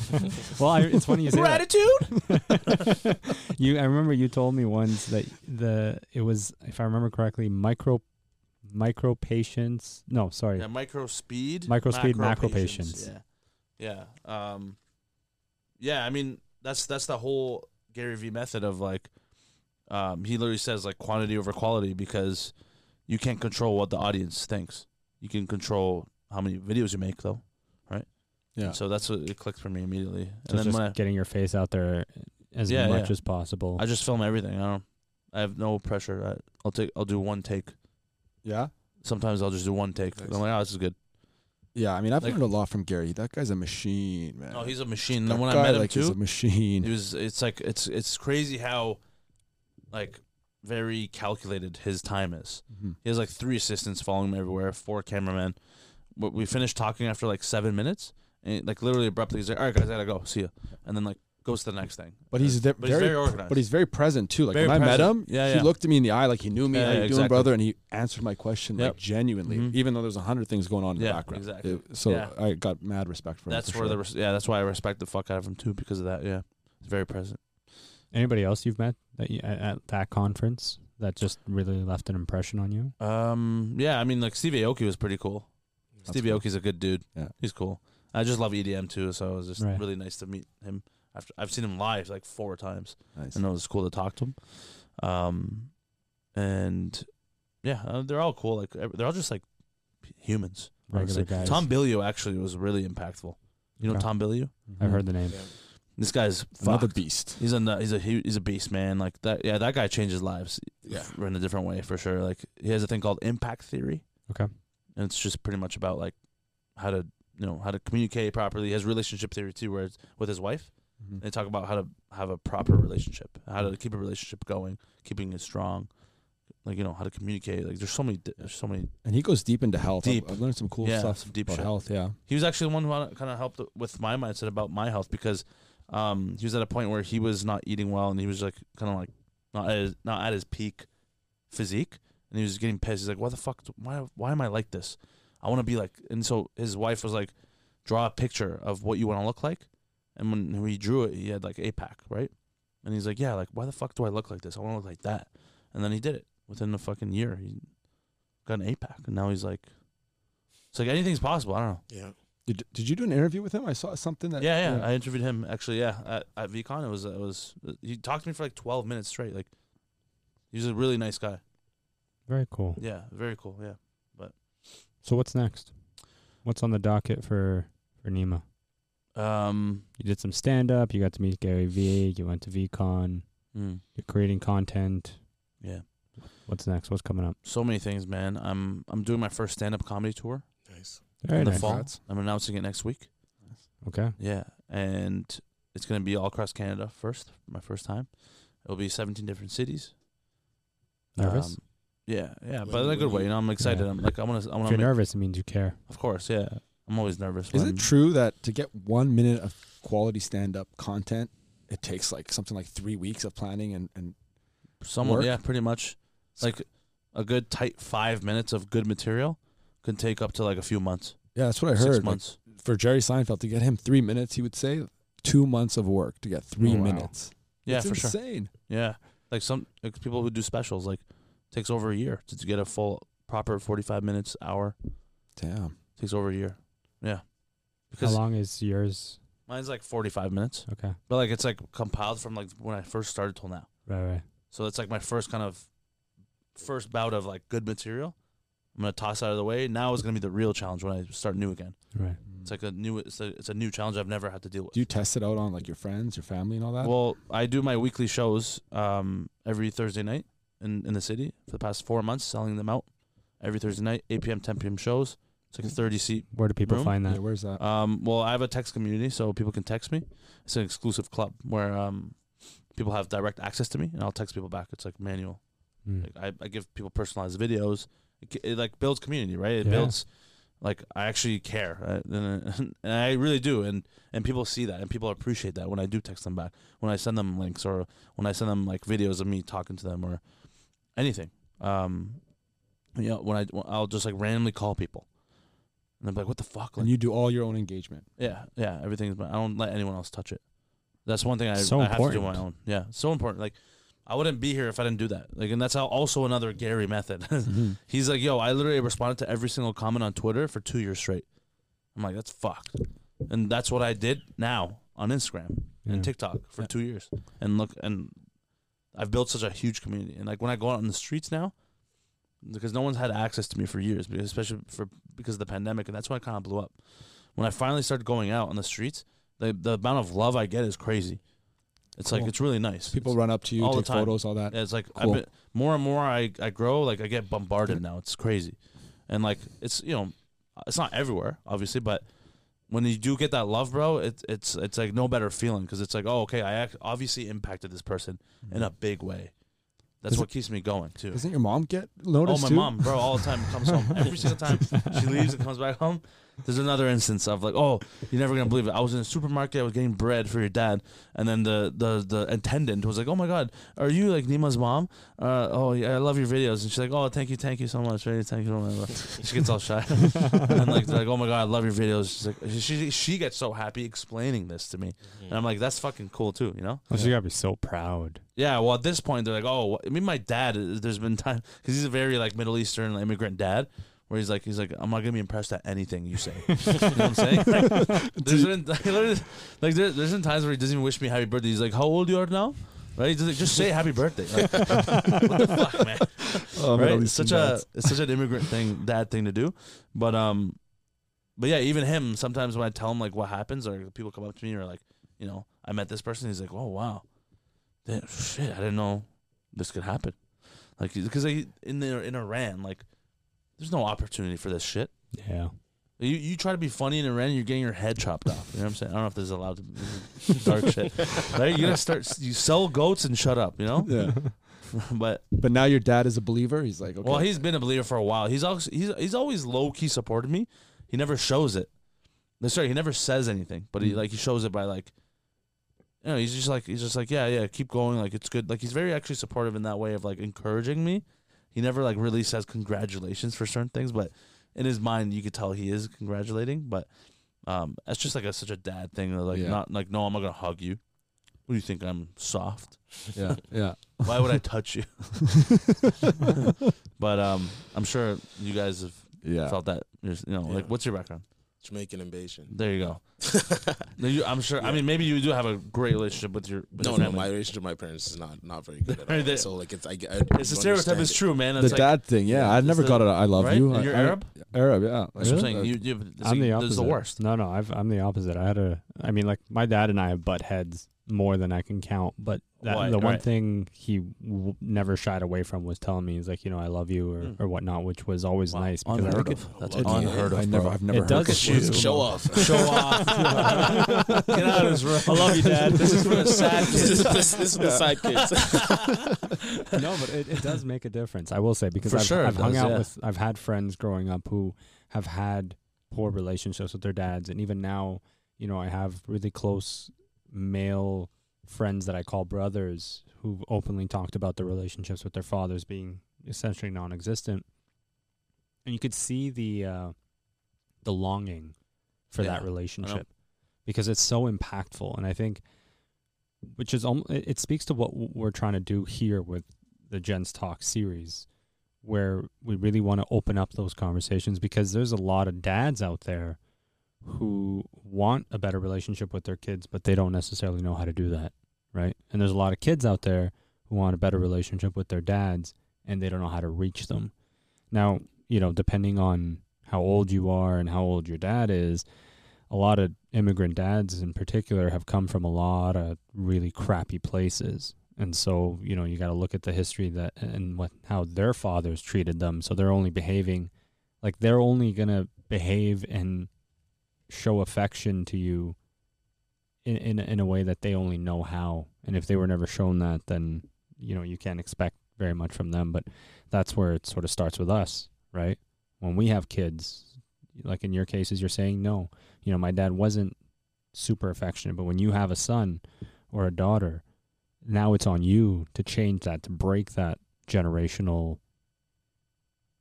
well, I, it's funny you say that. gratitude. you, I remember you told me once that the it was, if I remember correctly, micro, micro patience. No, sorry, Yeah, micro speed, Micro speed, macro patience. Yeah, yeah, um, yeah. I mean, that's that's the whole Gary Vee method of like, um, he literally says like quantity over quality because you can't control what the audience thinks. You can control how many videos you make though. Yeah. So that's what it clicked for me immediately. so And then just when I, getting your face out there as Yeah, much yeah. as possible. I just film everything. I don't. I have no pressure. I, I'll take. I'll do one take. yeah. Sometimes I'll just do one take. Nice. I'm like, oh, this is good. Yeah, I mean, I've Like- learned a lot from Gary. That guy's a machine, man. Oh, he's a machine. that And when guy, I met him like, too, he's a machine. It was it's like it's it's crazy how like very calculated his time is. Mhm. He has like three assistants following him everywhere, four cameramen. But we finished talking after like seven minutes, and like literally abruptly he's like, "All right, guys, I gotta go. See ya," and then like goes to the next thing. But he's, de- But he's very, very organized. But he's very present too. Like Very when I met present. him, Yeah, he yeah. looked at me in the eye like he knew me. Yeah, How you yeah, doing, exactly. brother? And he answered my question Yep. like genuinely, Mhm. even though there's a hundred things going on in Yeah, the background. exactly. It- so Yeah. I got mad respect for him. that's for where sure. the res- yeah that's why I respect the fuck out of him too because of that. Yeah, he's very present. Anybody else you've met that you, at, at that conference that just really left an impression on you? Um, yeah, I mean like Steve Aoki was pretty cool. That's Steve cool. Aoki's a good dude. Yeah. he's cool. I just love EDM too, so it was just Right. really nice to meet him. After I've seen him live like four times. Nice. and it was cool to talk to him. Um, and yeah, uh, they're all cool. Like ev- they're all just like p- humans. Regular honestly. guys. Tom Bilyeu actually was really impactful. You know Okay. Tom Bilyeu? I've heard the name. This guy's Another fucked. beast. He's a nu- he's a he- he's a beast, man. Like that. Yeah, that guy changes lives. Yeah. in a different way for sure. Like he has a thing called impact theory. Okay. and it's just pretty much about like how to you know how to communicate properly. He has relationship theory too, where it's with his wife. Mhm. They talk about how to have a proper relationship, how to keep a relationship going, keeping it strong. Like you know how to communicate. Like there's so many, there's so many. And he goes deep into health. I've- Deep. I've, learned some cool Yeah, stuff deep about shit. health. Yeah. He was actually the one who kind of helped with my mindset about my health because um, he was at a point where he was not eating well and he was like kind of like not at his, not at his peak physique and he was getting pissed. He's like, "Why the fuck? Why why am I like this? I want to be like." And so his wife was like, "Draw a picture of what you want to look like." And when he drew it, he had like a APAC, right? And he's like, "Yeah, like why the fuck do I look like this? I want to look like that." And then he did it within a fucking year. He got an a APAC, and now he's like, "It's like anything's possible." I don't know. Yeah. Did, did you do an interview with him? I saw something that. Yeah, yeah, I interviewed him actually. Yeah, at, at VeeCon, it was it was he talked to me for like twelve minutes straight. Like, he's a really nice guy. Very cool. Yeah, very cool. Yeah. So what's next? What's on the docket for for Neema? Um. You did some stand up. You got to meet Gary Vee. You went to VeeCon. mm, You're creating content. yeah. What's next? What's coming up? So many things, man. I'm I'm doing my first stand up comedy tour Nice. Very in the nice. fall. Congrats. I'm announcing it next week. Okay. Yeah, and it's gonna be all across Canada first. My first time. It'll be 17 different cities. Nervous? Um, yeah, yeah, but in a good way. you- You know, I'm excited. Yeah. I'm like, I want to. I if want you're to. nervous, it means you care. Of course, yeah. I'm always nervous. Is it true that to get one minute of quality stand up content, it takes like something like three weeks of planning and, and Somewhat, work? yeah, pretty much. Like a good tight five minutes of good material can take up to like a few months, yeah, that's what I six heard. Like, months. for Jerry Seinfeld to get him three minutes, he would say two months of work to get three Oh, wow. minutes. yeah, It's for sure. insane. Yeah, like some like people who do specials, like takes over a year to, to get a full proper forty five minutes hour. Damn. Takes over a year. Yeah, How because long is yours? mine's like forty five minutes, Okay. but like it's like compiled from like when I first started till now. Right. Right. So it's like my first kind of first bout of like good material. I'm gonna toss out of the way. Now is gonna be the real challenge when I start new again. Right. It's like a new it's a, it's a new challenge I've never had to deal with. Do you test it out on like your friends, your family, and all that? Well, I do my weekly shows um, every Thursday night in, in the city for the past four months, selling them out every Thursday night, 8 p.m., 10 p.m. shows. It's like a 30 seat. Where do people Room? find yeah, that? where's that? Um, well, I have a text community, so people can text me. It's an exclusive club where um, people have direct access to me, and I'll text people back. It's like manual. Mm. Like I, I give people personalized videos. It, it like builds community, right? It Yeah. builds like I actually care, right? and, and I really do, and and people see that, and people appreciate that when I do text them back, when I send them links, or when I send them like videos of me talking to them, or anything. Um, you know, when I I'll just like randomly call people, and I'm like, "What the fuck?" Like, and you do all your own engagement. yeah, yeah, everything's. But I don't let anyone else touch it. That's one thing I, So I have to do on my own. Yeah, so important. Like, I wouldn't be here if I didn't do that. Like, and that's how also another Gary method. He's like, yo, I literally responded to every single comment on Twitter for two years straight. I'm like, that's fucked. And that's what I did now on Instagram Yeah. and TikTok for two years. And look, and I've built such a huge community. And like when I go out on the streets now, because no one's had access to me for years, because especially for because of the pandemic, and that's why I kind of blew up. When I finally started going out on the streets, the the amount of love I get is crazy. It's like it's really nice. People It's- run up to you, all the take time. photos, all that. yeah, it's like Cool. I've been, more and more I, I grow, like I get bombarded now. It's crazy, and like it's you know, it's not everywhere, obviously, but when you do get that love, bro, it's it's it's like no better feeling because it's like oh okay, I act, obviously impacted this person in a big way. That's what keeps me going too. Doesn't your mom get noticed? Oh, my too? mom, bro, all the time comes home. Every single time she leaves and comes back home, there's another instance of like, oh, you're never gonna believe it. I was in a supermarket, I was getting bread for your dad, and then the the the attendant was like, oh my god, are you like Neema's mom? Uh, oh yeah, I love your videos, and she's like, oh, thank you, thank you so much, really, thank you so much. She gets all shy, and like they're like, oh my god, I love your videos. She's like, she she gets so happy explaining this to me, and I'm like, that's fucking cool too, you know. So you gotta be so proud. Yeah, well, at this point, they're like, oh, I mean, my dad. There's been time because he's a very like Middle Eastern immigrant dad, where he's like, he's like, I'm not gonna be impressed at anything you say. you know what I'm saying? Like, there's been like, literally, like there, there's been times where he doesn't even wish me happy birthday. He's like, how old you are now? Right? He's like, just say happy birthday. Like, what the fuck, man? Oh, right? Middle It's such Eastern a dads. it's such an immigrant thing, dad thing to do. But um, but yeah, even him. Sometimes when I tell him like what happens, or people come up to me or like, you you know, I met this person. He's like, oh wow, Damn, shit, I didn't know this could happen. Like, because in the, in Iran, like, there's no opportunity for this shit. Yeah. You you try to be funny in Iran, you're getting your head chopped off. You know what I'm saying? I don't know if this is allowed to this is dark shit. Right? You gotta start. You sell goats and shut up. You know. Yeah. but But now your dad is a believer. He's like, okay. well, he's been a believer for a while. He's always he's he's always low key supported me. He never shows it. Sorry, he never says anything, but he Mm. like he shows it by like. You know, he's just like he's just like yeah yeah keep going like it's good like he's very actually supportive in that way of like encouraging me. He never like really says congratulations for certain things, but in his mind you could tell he is congratulating. But um, that's just like a, such a dad thing. Like Yeah. not like no, I'm not gonna hug you. What do you think? I'm soft. yeah, yeah. Why would I touch you? but um, I'm sure you guys have Yeah. felt that. You know, like what's your background? Jamaican and Bayesian. There you go. You, I'm sure. I mean, maybe you do have a great relationship with your. With No, your no, family. my relationship with my parents is not not very good at all. they- so like it's I, I It's a stereotype. It's true, man. The like, dad thing, yeah. yeah, I it's never the- got it. I love right? you. And you're I- I- Arab? Arab, yeah. That's what I'm Really? saying. You, you, it's I'm the opposite. This is the worst. No, no, I've, I'm the opposite. I had a, I mean, like my dad and I have butt heads more than I can count. But that, Why? the one Right. thing he w- never shied away from was telling me, he's like, you know, I love you or, Mm. or whatnot, which was always Wow. nice because I Unheard think of. That's it- unheard of. I never, I've never It heard does that show- Show off. Show off. Get out of this room. I love you, Dad. This is for the sad kids. this, this is the side kids. no, but it, it does make a difference. I will say because For I've, sure I've hung does, out yeah. with, I've had friends growing up who have had poor relationships with their dads, and even now, you know, I have really close male friends that I call brothers who've openly talked about their relationships with their fathers being essentially non-existent, and you could see the uh, the longing for that relationship because it's so impactful, and I think, which is it it speaks to what we're trying to do here with the Gents Talk series, where we really want to open up those conversations because there's a lot of dads out there who want a better relationship with their kids, but they don't necessarily know how to do that, right? And there's a lot of kids out there who want a better relationship with their dads and they don't know how to reach them. Now, you know, depending on how old you are and how old your dad is, a lot of immigrant dads in particular have come from a lot of really crappy places. And so, you know, you got to look at the history that and what how their fathers treated them. So they're only behaving like they're only going to behave and show affection to you in, in in a way that they only know how. And if they were never shown that, then you know you can't expect very much from them. But that's where it sort of starts with us, right? When we have kids, like in your cases, you're saying no. You know, my dad wasn't super affectionate, but when you have a son or a daughter, now it's on you to change that, to break that generational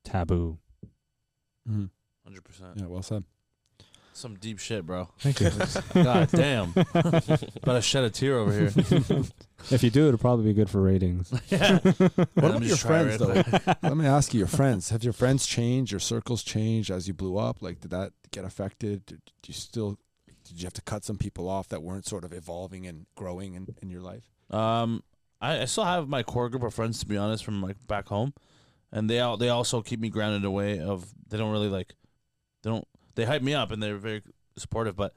taboo. Mhm. Hundred percent. Yeah, well said. Some deep shit, bro. Thank you. God damn. About to shed a tear over here. if you do, it'll probably be good for ratings. yeah. What Let about me your friends, though? Let me ask you, your friends. Have your friends changed? Your circles changed as you blew up? Like, did that get affected? Did you still? Did you have to cut some people off that weren't sort of evolving and growing in, in your life? Um, I, I still have my core group of friends to be honest from like back home, and they all they also keep me grounded in a way of they don't really like, they don't they hype me up and they're very supportive, but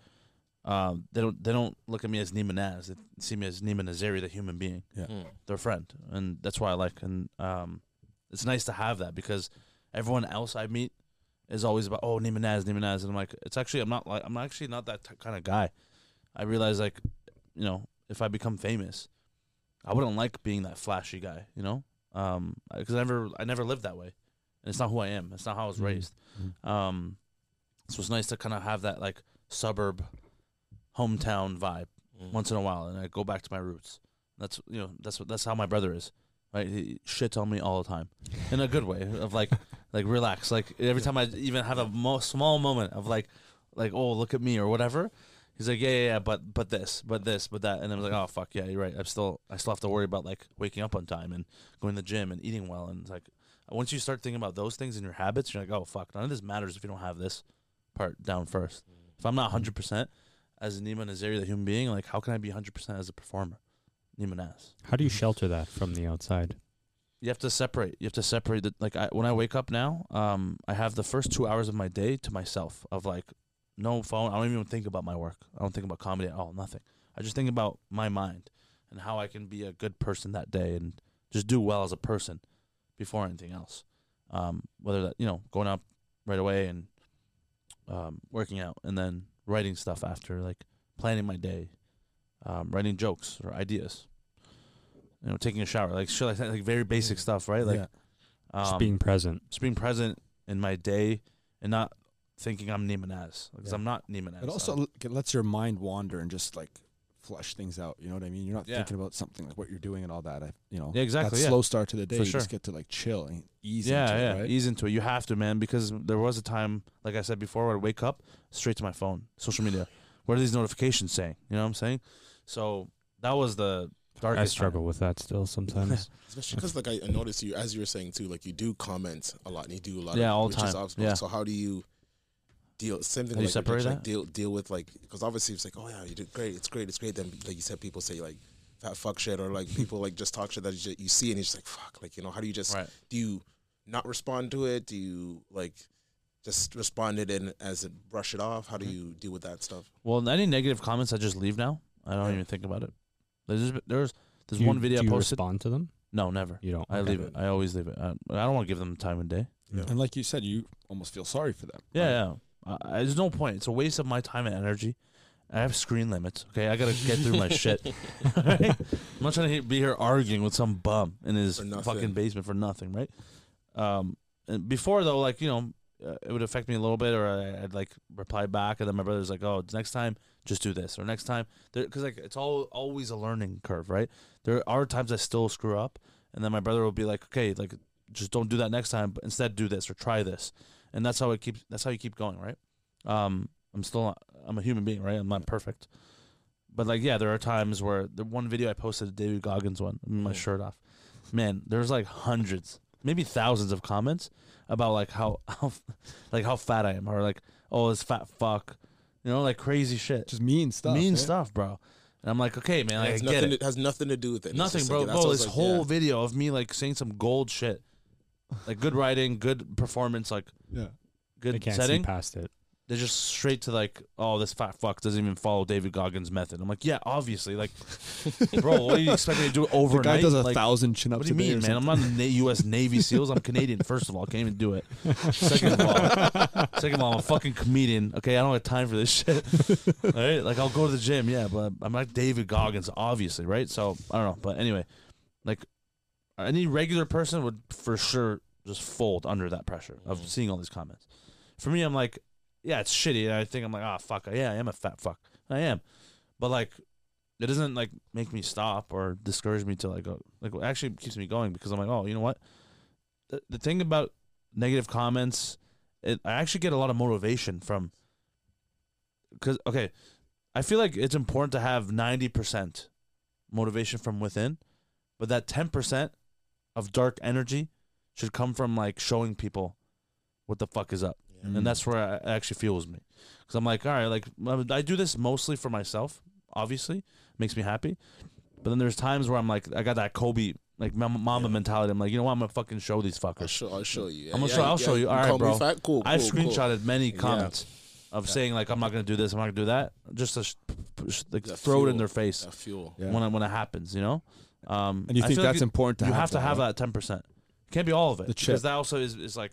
um they don't they don't look at me as Neema Naz. They see me as Neema Nazeri, the human being, Mm. their friend, and that's why I like and um, it's nice to have that because everyone else I meet is always about oh Neema Naz, Neema Naz, and I'm like it's actually I'm not like I'm actually not that t- kind of guy. I realize like, you know, if I become famous, I wouldn't like being that flashy guy, you know, um, because I never I never lived that way, and it's not who I am. It's not how I was Mhm. raised. Um, so it's nice to kind of have that like suburb, hometown vibe Mm. once in a while, and I go back to my roots. That's you know that's what that's how my brother is. Right, he shits on me all the time, in a good way of like like relax. Like every time I even have a mo- small moment of like like oh look at me or whatever, he's like yeah yeah yeah but but this but this but that, and I was like oh fuck yeah you're right. I'm still I still have to worry about like waking up on time and going to the gym and eating well, and it's like once you start thinking about those things in your habits, you're like oh fuck none of this matters if you don't have this part down first. If I'm not 100 percent as Neema Nazeri, the human being, like how can I be 100 percent as a performer? Neema Naz. How do you shelter that from the outside? You have to separate. You have to separate the like. I, when I wake up now, um, I have the first two hours of my day to myself. Of like, no phone. I don't even think about my work. I don't think about comedy at all. Nothing. I just think about my mind and how I can be a good person that day and just do well as a person before anything else. Um, whether that you know going up right away and um, working out and then writing stuff after, like planning my day, um, writing jokes or ideas. You know, taking a shower, like shit like that, like very basic stuff, right? Like yeah. um, Just being present. just being present in my day and not thinking I'm Neema Naz because Yeah. I'm not Neema Naz. It also l- it lets your mind wander and just like flush things out. You know what I mean? You're not Yeah. thinking about something like what you're doing and all that. I, you know, Yeah, exactly, That yeah. slow start to the day, For you just get to like chill and ease yeah, into yeah, it, right? ease into it. You have to, man, because there was a time, like I said before, where I'd wake up straight to my phone, social media. What are these notifications saying? You know what I'm saying? So that was the darkest. I time. struggle with that still sometimes. Especially because, like, I I noticed you, as you were saying too, like, you do comment a lot and you do a lot Yeah, of all which the is time. obvious. Yeah. So, how do you deal? Same thing How do you like, separate just, like, deal, deal with, like, because obviously it's like, oh, yeah, you did great. It's great. It's great. Then, like you said, people say, like, fat fuck shit or, like, people, like, just talk shit that you, ju- you see and you're just like, fuck. Like, you know, how do you just, Right. do you not respond to it? Do you, like, just respond it and as it brush it off? How do Mm-hmm. you deal with that stuff? Well, any negative comments, I just leave now. I don't Yeah. even think about it. There's there's there's you- one video do I you posted. respond to them? No, never. You don't. I Okay. leave it. I always leave it. I, I don't want to give them time of day. Yeah. And like you said, you almost feel sorry for them. Yeah, right? yeah. Uh, there's no point. It's a waste of my time and energy. I have screen limits. Okay, I gotta get through my shit. Right? I'm not trying to be here arguing with some bum in his fucking basement for nothing, right? Um, and before though, like you know, uh, it would affect me a little bit, or I, I'd like reply back, and then my brother's like, "Oh, next time, just do this," or next time, because like it's all always a learning curve, right? There are times I still screw up, and then my brother will be like, "Okay, like just don't do that next time, but instead do this or try this," and that's how it keeps. That's how you keep going, right? Um, I'm still I'm a human being, right? I'm not perfect. But like, yeah, there are times where the one video I posted, the David Goggins one, my Mm. shirt off, man, there's like hundreds, maybe thousands of comments about like how, how like how fat I am, or like, oh, this fat fuck, you know, like crazy shit, Just mean stuff. mean eh? stuff, bro. And I'm like, okay, man, It like, I has, get nothing it. to, has nothing to do with it. Nothing, bro. like- bro, this like, whole yeah. video of me like saying some gold shit, like good writing, good performance, like Yeah. They good can't setting. see past it. they're just straight to like, oh, this fat fuck doesn't even follow David Goggins' method. I'm like, yeah, obviously, like, bro, what do you expect me to do The overnight? guy does a like, thousand chin ups. what do you mean, man? I'm not in the U.S. Navy SEAls. I'm Canadian. First of all, I can't even do it. Second of all, second of all, I'm a fucking comedian. Okay, I don't have time for this shit. all right, like I'll go to the gym, yeah, but I'm like David Goggins, obviously, right? So I don't know, but anyway, like any regular person would for sure just fold under that pressure of Mhm. seeing all these comments. For me, I'm like, yeah, it's shitty. And I think I'm like, ah, fuck, yeah, I am a fat fuck. I am, but like, it doesn't like make me stop or discourage me to like go. Like, it actually keeps me going because I'm like, oh, you know what? The, the thing about negative comments, it, I actually get a lot of motivation from. Because okay, I feel like it's important to have ninety percent motivation from within, but that ten percent of dark energy should come from like showing people what the fuck is up Mm. and that's where I- it actually fuels me because I'm like, all right, like I do this mostly for myself. Obviously, makes me happy. But then there's times where I'm like, I got that Kobe like Mamba, Mamba Yeah. mentality. I'm like, you know what? I'm gonna fucking show these fuckers. I'll show, I'll show you. I'm gonna show- I'll show you. All right, bro. Cool, I've cool, cool. screenshotted many Yeah. comments of Yeah. saying like, I'm not gonna do this. I'm not gonna do that. Just to sh- push, like That throw it in their face That fuel. Yeah. when it, when it happens. You know. Um, and you I think feel like that's you- important to have you have have to have right? that ten percent. It Can't be all of it The because that also is, is like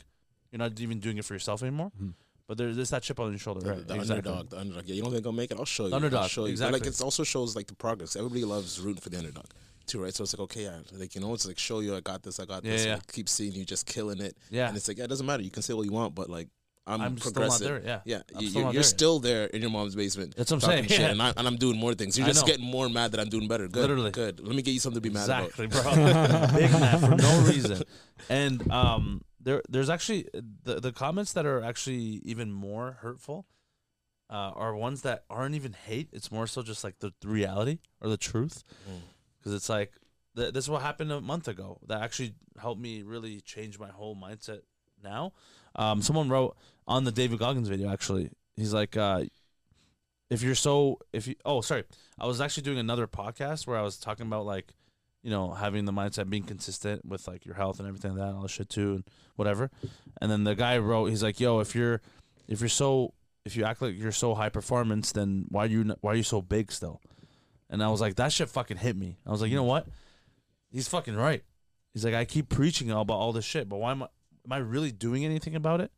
you're not even doing it for yourself anymore. Mhm. But there's there's that chip on your shoulder, The, right? the exactly. underdog, the underdog. Yeah, you don't think I'll make it? I'll show you. Underdog, I'll show you. But exactly. like it also shows like the progress. Everybody loves rooting for the underdog too, right? So it's like okay, yeah, like you know, it's like show you I got this, I got Yeah, this. yeah. and I keep seeing you just killing it, Yeah, and it's like yeah, it doesn't matter. You can say what you want, but like I'm, I'm still not progressive. there. Yeah, Yeah, I'm you, still you're, you're still there in your mom's basement. That's what I'm saying. Shit, Yeah. and, I, and I'm doing more things. You're I just know. getting more mad that I'm doing better. Good, Literally. good. Let me get you something to be mad about. exactly, bro. Big mad for no reason. And um, there there's actually the the comments that are actually even more hurtful. Uh, are ones that aren't even hate. It's more so just like the, the reality or the truth. Mm. Because it's like th- this is what happened a month ago. That actually helped me really change my whole mindset. Now, um, someone wrote on the David Goggins video. Actually, he's like, uh, if you're so if you oh sorry, I was actually doing another podcast where I was talking about like, you know, having the mindset, being consistent with like your health and everything like that, and all that shit too, and whatever. And then the guy wrote, he's like, yo, if you're if you're so if you act like you're so high performance, then why are you n- why are you so big still? And I was like, that shit fucking hit me. I was like, you know what? He's fucking right. He's like, I keep preaching about all this shit, but why am I am I really doing anything about it?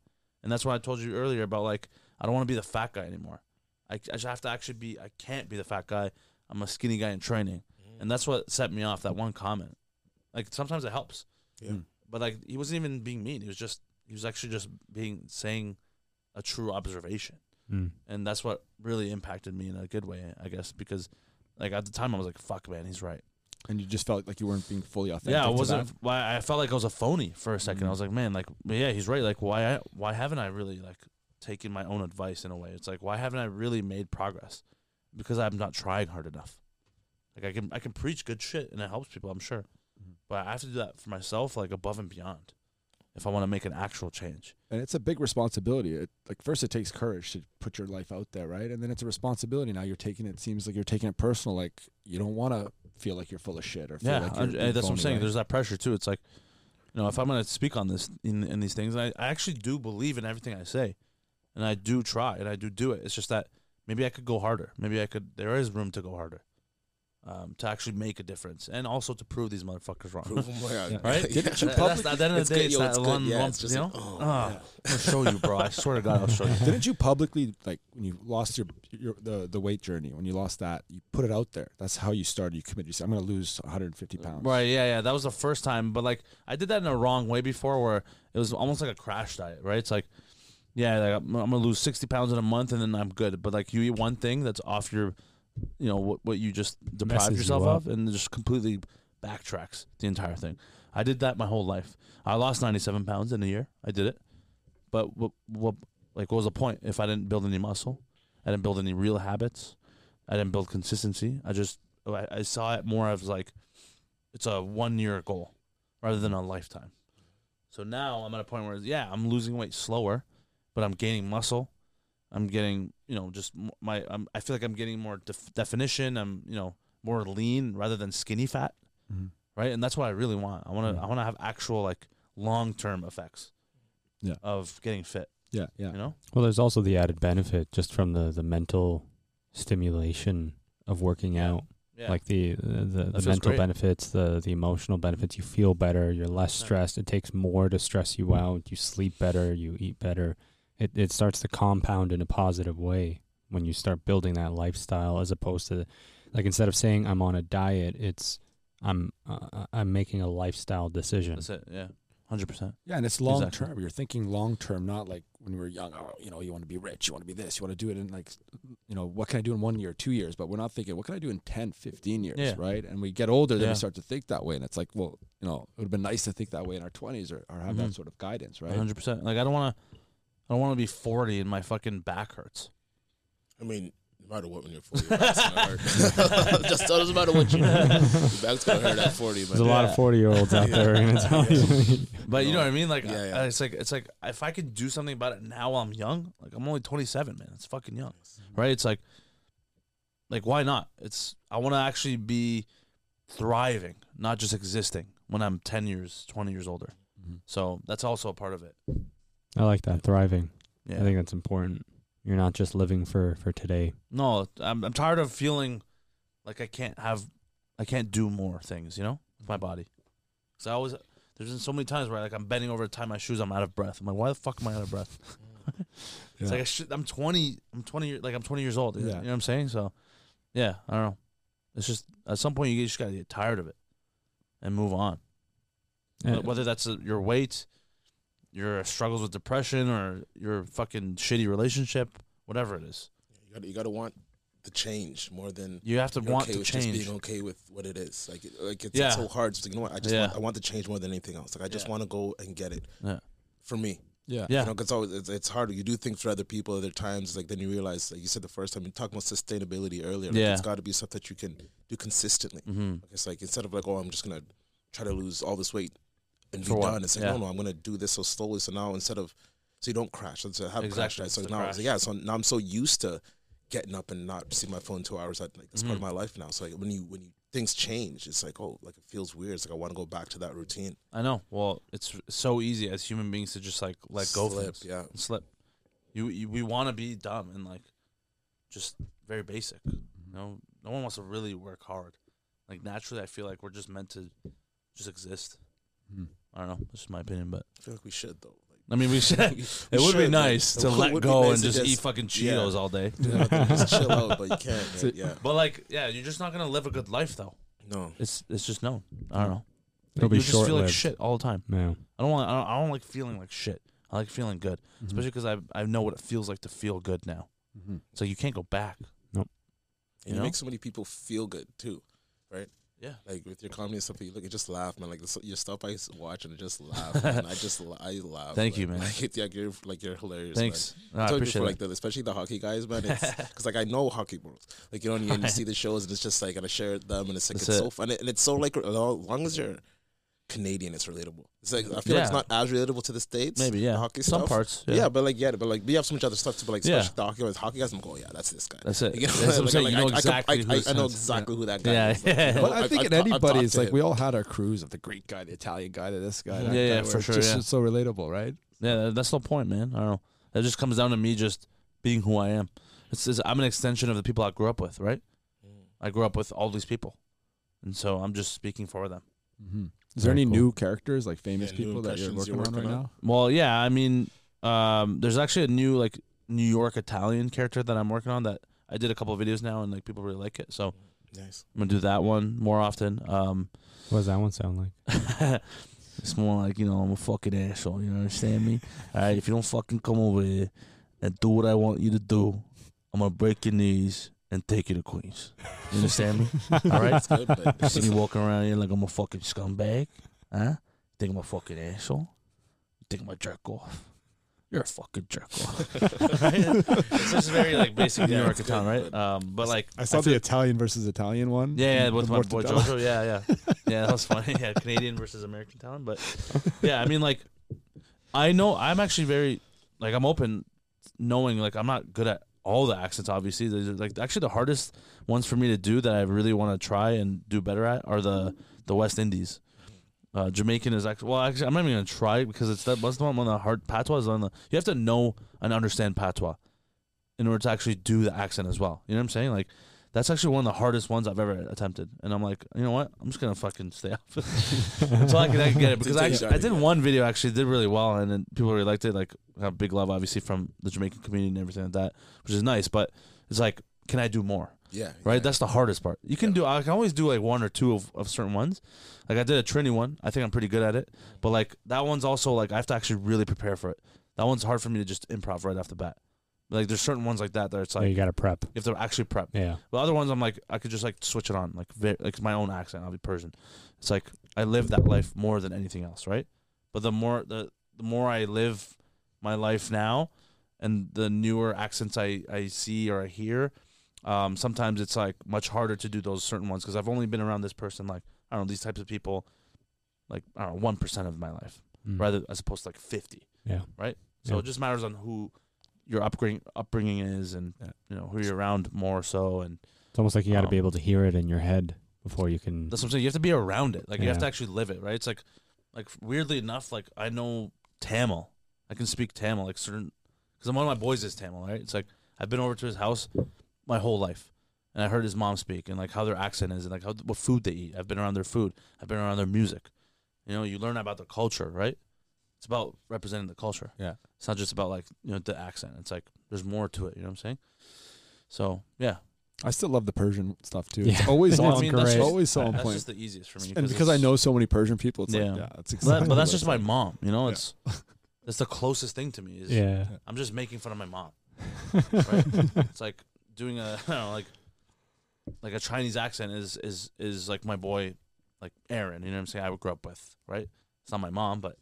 And that's why I told you earlier about like I don't want to be the fat guy anymore. I, I just have to actually be. I can't be the fat guy. I'm a skinny guy in training, and that's what set me off. That one comment. Like sometimes it helps. Yeah. Mm. But like he wasn't even being mean. He was just he was actually just being saying a true observation, Mm. and that's what really impacted me in a good way, I guess, because like at the time I was like, "Fuck, man, he's right." And you just felt like you weren't being fully authentic. yeah, I wasn't. Why I felt like I was a phony for a 2nd Mhm. I was like, man, like, yeah, he's right. Like, why? Why haven't I really like taken my own advice in a way? It's like, why haven't I really made progress? Because I'm not trying hard enough. Like I can, I can preach good shit and it helps people. I'm sure, Mhm. but I have to do that for myself, like above and beyond, if I want to make an actual change. and it's a big responsibility. It, like first, it takes courage to put your life out there, right? And then it's a responsibility. Now you're taking it. Seems like you're taking it personal. Like you don't want to feel like you're full of shit or feel Yeah, like you're, you're that's what I'm saying. right? There's that pressure too. It's like, you know, if I'm going to speak on this in, in these things, and I, I actually do believe in everything I say, and I do try and I do do it. It's just that maybe I could go harder. Maybe I could. There is room to go harder, um, to actually make a difference, and also to prove these motherfuckers wrong. Prove 'em wrong. Yeah. Right? Didn't you That- at the end of the day, good, it's yo, that one Yeah, lump, you know. like, oh, yeah. I'm gonna show you, bro. I swear to God, I'll show you. Didn't you publicly like when you lost your, your the the weight journey when you lost that you put it out there? That's how you started. You committed. You said, "I'm going to lose 150 pounds." Right, yeah, yeah. That was the first time, but like I did that in a wrong way before, where it was almost like a crash diet, right? It's like, yeah, like I'm, I'm gonna lose sixty pounds in a month and then I'm good. But like you eat one thing that's off your, you know, what what you just deprived Messes you yourself up. of, and just completely backtracks the entire thing. I did that my whole life. I lost ninety seven pounds in a year. I did it, but what what like what was the point if I didn't build any muscle? I didn't build any real habits. I didn't build consistency. I just I, I saw it more as like it's a one year goal rather than a lifetime. So now I'm at a point where yeah, I'm losing weight slower, but I'm gaining muscle. I'm getting you know just my I'm, I feel like I'm getting more def- definition. I'm you know more lean rather than skinny fat, Mhm. right? And that's what I really want. I want to. I want to have actual like long term effects. Yeah. Of getting fit, Yeah, yeah. you know. Well, there's also the added benefit just from the the mental stimulation of working Yeah. out. Yeah. Like the the, the, the mental great. benefits, the the emotional benefits. You feel better. You're less Yeah. stressed. It takes more to stress you out. You sleep better. You eat better. It it starts to compound in a positive way when you start building that lifestyle, as opposed to like instead of saying I'm on a diet, it's I'm uh, I'm making a lifestyle decision. that's it. Yeah, hundred percent. Yeah, and it's long Exactly. term. You're thinking long term, not like when we were young. Oh, you know, you want to be rich, you want to be this, you want to do it in like, you know, what can I do in one year, two years? But we're not thinking, what can I do in 10, 15 years, Yeah. right? And we get older, then Yeah. we start to think that way. And it's like, well, you know, it would have been nice to think that way in our 20s or, or have Mhm. that sort of guidance, right? hundred percent. Like I don't want to. I don't want to be forty and my fucking back hurts. I mean, no matter what, when you're 40, your back's gonna hurt. Just doesn't matter what you do. Your back's gonna hurt at 40. But There's But a lot of forty year olds out there going to tell you. But you know what I mean? Like, Yeah, I- it's like it's like if I can do something about it now while I'm young, like I'm only 27, man. It's fucking young, right? It's like, like why not? It's I want to actually be thriving, not just existing when I'm 10 years, 20 years older. Mhm. So that's also a part of it. I like that thriving. Yeah. I think that's important. You're not just living for for today. no, I'm I'm tired of feeling like I can't have, I can't do more things. You know, with my body. Cause I always there's been so many times where like I'm bending over to tie my shoes, I'm out of breath. I'm like, why the fuck am I out of breath? It's Yeah. like I should, I'm 20. I'm 20. Like I'm 20 years old. You know- Yeah. You know what I'm saying? So, yeah, I don't know. It's just at some point you just gotta get tired of it and move on. Yeah. Whether that's uh your weight, your struggles with depression, or your fucking shitty relationship, whatever it is, you gotta, you gotta want the change more than you have to you're want okay to with change. just being okay with what it is. Like, it- like it's, Yeah. it's so hard. It's like, you know what? I just Yeah. want, I want the change more than anything else. Like, I just Yeah. want to go and get it. Yeah. For me, yeah. yeah, you know, because always it's, it's hard. You do things for other people. Other times, like then you realize, like you said the first time, you talked about sustainability earlier. Like, Yeah. it's got to be stuff that you can do consistently. mm-hmm. Like, it's like instead of like, oh, I'm just gonna try to lose all this weight and be For what? done. It's like, Yeah. no, no, I'm gonna do this so slowly. So now instead of, so you don't crash. So have crash Exactly, diets. So it's now, the it's like, crash. yeah. So now I'm so used to getting up and not see my phone two hours. That like that's part of Mhm. my life now. So like when you when you things change, it's like oh, like it feels weird. It's like I want to go back to that routine. I know. Well, it's so easy as human beings to just like let go of Slip, things. yeah. and slip. You, you we want to be dumb and like just very basic. know, no one wants to really work hard. Like naturally, I feel like we're just meant to just exist. I don't know. That's just my opinion, but I feel like we should though. I mean, we should. it we would be nice like, to let go nice and to just, eat just- fucking yeah. Cheetos all day. you know, just chill out, but you can't. So- Yeah. But like, yeah, you're just not gonna live a good life though. No. It's it's just known. I don't know. It'll you be just feel like shit all the time. Yeah. I don't want. I don't, I don't like feeling like shit. I like feeling good, Mm-hmm. especially because I I know what it feels like to feel good now. Mhm. So you can't go back. And You you know? make so many people feel good too, right? Yeah. Like with your comedy and stuff, you look, you just laugh, man. Like the, your stuff I watch and just laugh, man. I just, I laugh. Thank like, you, man. Like, like you're, like you're hilarious. Thanks. No, Man. I I appreciate it. like the, especially the hockey guys, man. Because like I know hockey bros, like you know, and you, and you see the shows, and it's just like, and I share them, and it's like That's it's it. so fun, and it's so like as long as you're Canadian, it's relatable. It's like I feel like it's not as relatable to the states. Maybe yeah. hockey Some stuff. parts. Yeah. Yeah. but like yeah, but like we have so much other stuff to But like Yeah. especially the hockey guys, hockey guys, I'm going, yeah, that's this guy. That's it. You know, That's I'm like, like, you know I- I exactly. I, who I, I know is. exactly who that guy Yeah. is. Like, you know, But I think in I've anybody, talked it's to like him. we all had our crews of the Greek guy, the Italian guy, to this guy. that Yeah, yeah, guy, for sure, Just yeah. it's so relatable, right? Yeah, that's the point, man. I don't know. It just comes down to me just being who I am. It's, it's I'm an extension of the people I grew up with, right? I grew up with all these people, and so I'm just speaking for them. Mm-hmm. Is there Very any cool. new characters, like famous Yeah, new people that you're impressions working, you're on right working now? Well, yeah, I mean, um, there's actually a new like New York Italian character that I'm working on that I did a couple of videos now, and like people really like it. So Nice. I'm gonna do that one more often. Um, What does that one sound like? it's more like you know I'm a fucking asshole. You understand me? All right, if you don't fucking come over here and do what I want you to do, I'm gonna break your knees and take you to Queens. You understand me? All right. Good, You see me walking around here like I'm a fucking scumbag? Huh? Think I'm a fucking asshole? You think I'm a jerk off? You're a fucking jerk off. it's just very like basic New Yeah, York it's town, right? but- Um, but like I saw feel- the Italian versus Italian one. yeah, yeah, with my boy Jojo. Yeah, yeah, yeah. That was funny. Yeah, Canadian versus American talent. But yeah, I mean, like, I know I'm actually very like I'm open, knowing like I'm not good at all the accents. Obviously, There's, like actually the hardest ones for me to do that I really want to try and do better at are the the West Indies. Uh, Jamaican is actually well. Actually, I'm not even gonna try because it's that was the one on the hard patois is on the. You have to know and understand patois in order to actually do the accent as well. You know what I'm saying? Like that's actually one of the hardest ones I've ever attempted. And I'm like, you know what? I'm just gonna fucking stay off until I can, I can get it because I, actually, I did one video actually did really well and then people really liked it. Like have big love obviously from the Jamaican community and everything like that, which is nice. But it's like, can I do more? yeah, right? yeah. That's the hardest part. You can Yeah. do. I can always do like one or two of, of certain ones. Like I did a Trini one. I think I'm pretty good at it. But like that one's also like I have to actually really prepare for it. That one's hard for me to just improv right off the bat. Like there's certain ones like that that it's like you you got to prep. You have to actually prep. Yeah. But other ones I'm like I could just like switch it on like ve- like my own accent. I'll be Persian. It's like I live that life more than anything else, right? But the more the the more I live my life now, and the newer accents I I see or I hear, um, sometimes it's like much harder to do those certain ones because I've only been around this person like I don't know these types of people, like I don't know one percent of my life, Mm. rather as opposed to like fifty. Yeah. Right. So Yeah. it just matters on who your upbringing upbringing is and Yeah. you know who you're around more so and It's almost like you got to be Um, able to hear it in your head before you can. That's what I'm saying. You have to be around it. Like you have to actually live it, right? It's like, like weirdly enough, like I know Tamil. I can speak Tamil, like certain, because one of my boys is Tamil, right? It's like I've been over to his house my whole life, and I heard his mom speak and like how their accent is and like how what food they eat. I've been around their food. I've been around their music. You know, you learn about the culture, right? It's about representing the culture. Yeah. It's not just about like you know the accent. It's like there's more to it. You know what I'm saying? So yeah, I still love the Persian stuff too. Yeah. It's always Well, on. I mean, it's that's just- always so on that's point. just the easiest for me. and because I know so many Persian people, it's Yeah. like yeah, that's exactly. that, but that's just my mom. You know, Yeah. it's that's the closest thing to me. Is yeah. I'm just making fun of my mom. Right? it's like doing a I don't know, like like a Chinese accent is is is like my boy, like Aaron. You know what I'm saying? I grew up with right. It's not my mom, but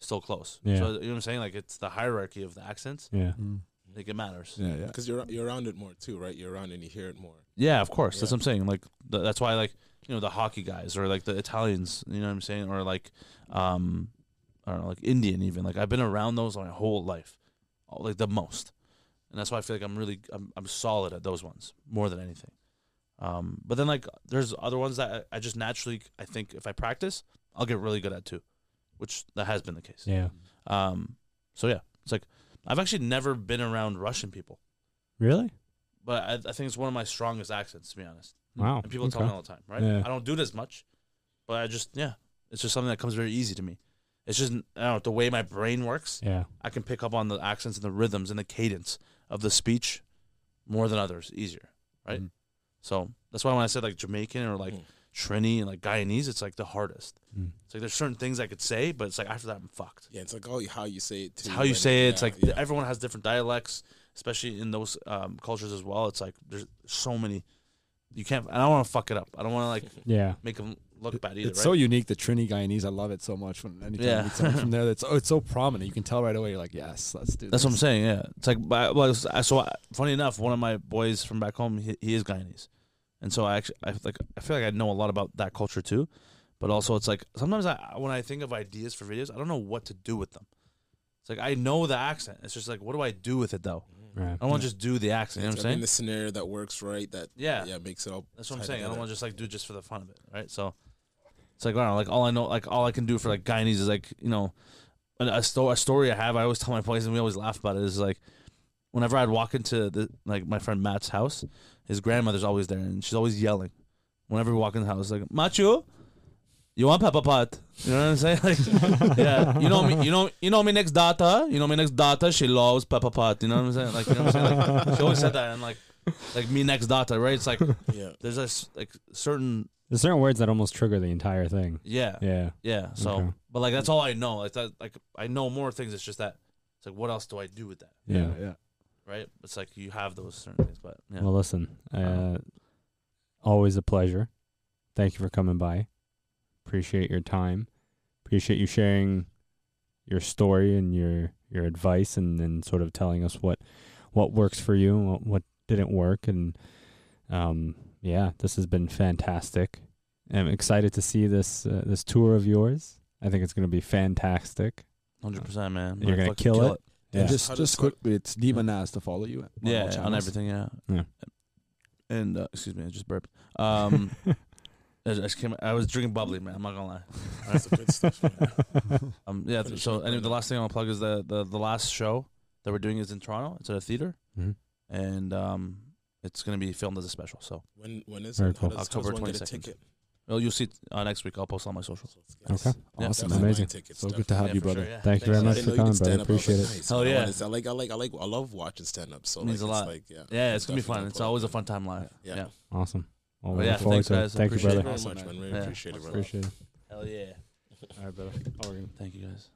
still close. Yeah. So you know what I'm saying? Like it's the hierarchy of the accents. Yeah. Mm. Like it matters. Yeah, yeah. because you're you're around it more too, right? You're around and you hear it more. Yeah, of course. That's what I'm saying. Like th- that's why like you know the hockey guys or like the Italians. You know what I'm saying? Or like um I don't know, like Indian even. Like I've been around those my whole life, like the most, and that's why I feel like I'm really I'm I'm solid at those ones more than anything. Um, but then like there's other ones that I, I just naturally I think if I practice I'll get really good at too, which that has been the case. Yeah. Um, so yeah, it's like I've actually never been around Russian people. Really? but I, I think it's one of my strongest accents, to be honest. Wow. And people tell me all the time, right? Yeah. I don't do it as much, but I just yeah, it's just something that comes very easy to me. It's just I don't know the way my brain works. Yeah. I can pick up on the accents and the rhythms and the cadence of the speech more than others, easier, right? Mhm. So that's why when I said like Jamaican or like Mm. Trini and like Guyanese, it's like the hardest. Mm. It's like there's certain things I could say, but it's like after that I'm fucked. Yeah, it's like oh, how you say it It's too. how you say it. It's like yeah. everyone has different dialects, especially in those um, cultures as well. It's like there's so many. You can't. I don't want to fuck it up. I don't want to like Yeah. make them look bad either. It's right? so unique, the Trini Guyanese. I love it so much. When anytime Yeah. Someone from there, it's oh, it's so prominent. You can tell right away. You're like, yes, let's do. That's what I'm saying. Yeah, it's like, well, so I, funny enough, one of my boys from back home, he, he is Guyanese, and so I actually, I like, I feel like I know a lot about that culture too. But also, it's like sometimes I, when I think of ideas for videos, I don't know what to do with them. It's like I know the accent. It's just like, what do I do with it though? Right. I don't want to just do the accent. You know what I'm I mean, saying? the scenario that works right. That Yeah. yeah, makes it all. That's what I'm saying. I don't want to just like do it just for the fun of it, right? So it's like I don't know, like all I know, like all I can do for like Guyanese is like you know, a, a, sto- a story I have. I always tell my boys, and we always laugh about it. Is like whenever I'd walk into the like my friend Matt's house, his grandmother's always there, and she's always yelling. Whenever we walk in the house, like Machu, you want pepper pot? You know what I'm saying? Like, yeah, you know me, you know, you know me next daughter. You know me next daughter. She loves pepper pot. You know what I'm saying? Like, you know what I'm saying? Like, she always said that, and like, like me next daughter, right? It's like Yeah. there's a s- like certain There's certain words that almost trigger the entire thing. yeah Yeah. yeah so Okay. but like that's all i know like that like i know more things it's just that it's like what else do i do with that Yeah. yeah. right it's like you have those certain things but yeah Well, listen, uh, always a pleasure. Thank you for coming by. Appreciate your time. Appreciate you sharing your story and your your advice and then sort of telling us what what works for you and what, what didn't work and um yeah, this has been fantastic. I'm excited to see this uh, this tour of yours. I think it's going to be fantastic. 100% man You're gonna fucking kill it? And Yeah. just just does- quickly, it's Neema Naz to follow you. on yeah on everything yeah Yeah. and uh, excuse me i just burped um I just came, I was drinking bubbly, man. I'm not gonna lie. That's the good stuff. man. Um, yeah. Finish So up anyway, the last thing I'll plug is the, the the last show that we're doing is in Toronto. It's at a theater, Mhm. and um, it's gonna be filmed as a special. So When when is Very it? How cool. does, October does one get a 22nd. ticket? well, you'll see it, uh, next week. I'll post on my social. Okay. Yeah. Awesome, Definitely Amazing. buying tickets, So good to definitely. have Yeah, you, for brother. sure, yeah. Thank you very Thanks, much I for didn't know you coming, could brother. stand up. I was Appreciate like, it. nice. Hell You know, yeah. and it's- I like I like I like I love watching stand up. So Means like, a it's lot. Like, yeah, Yeah, it's gonna be Definitely fun. It's always a fun time live. Yeah. Yeah. Awesome. Well, Well, yeah, forward thanks, to it. guys. I Thank you, appreciate brother. it. very Awesome, much, man. man. Really Yeah. appreciate it, bro. Appreciate it. Hell yeah. All right, brother. Thank you guys.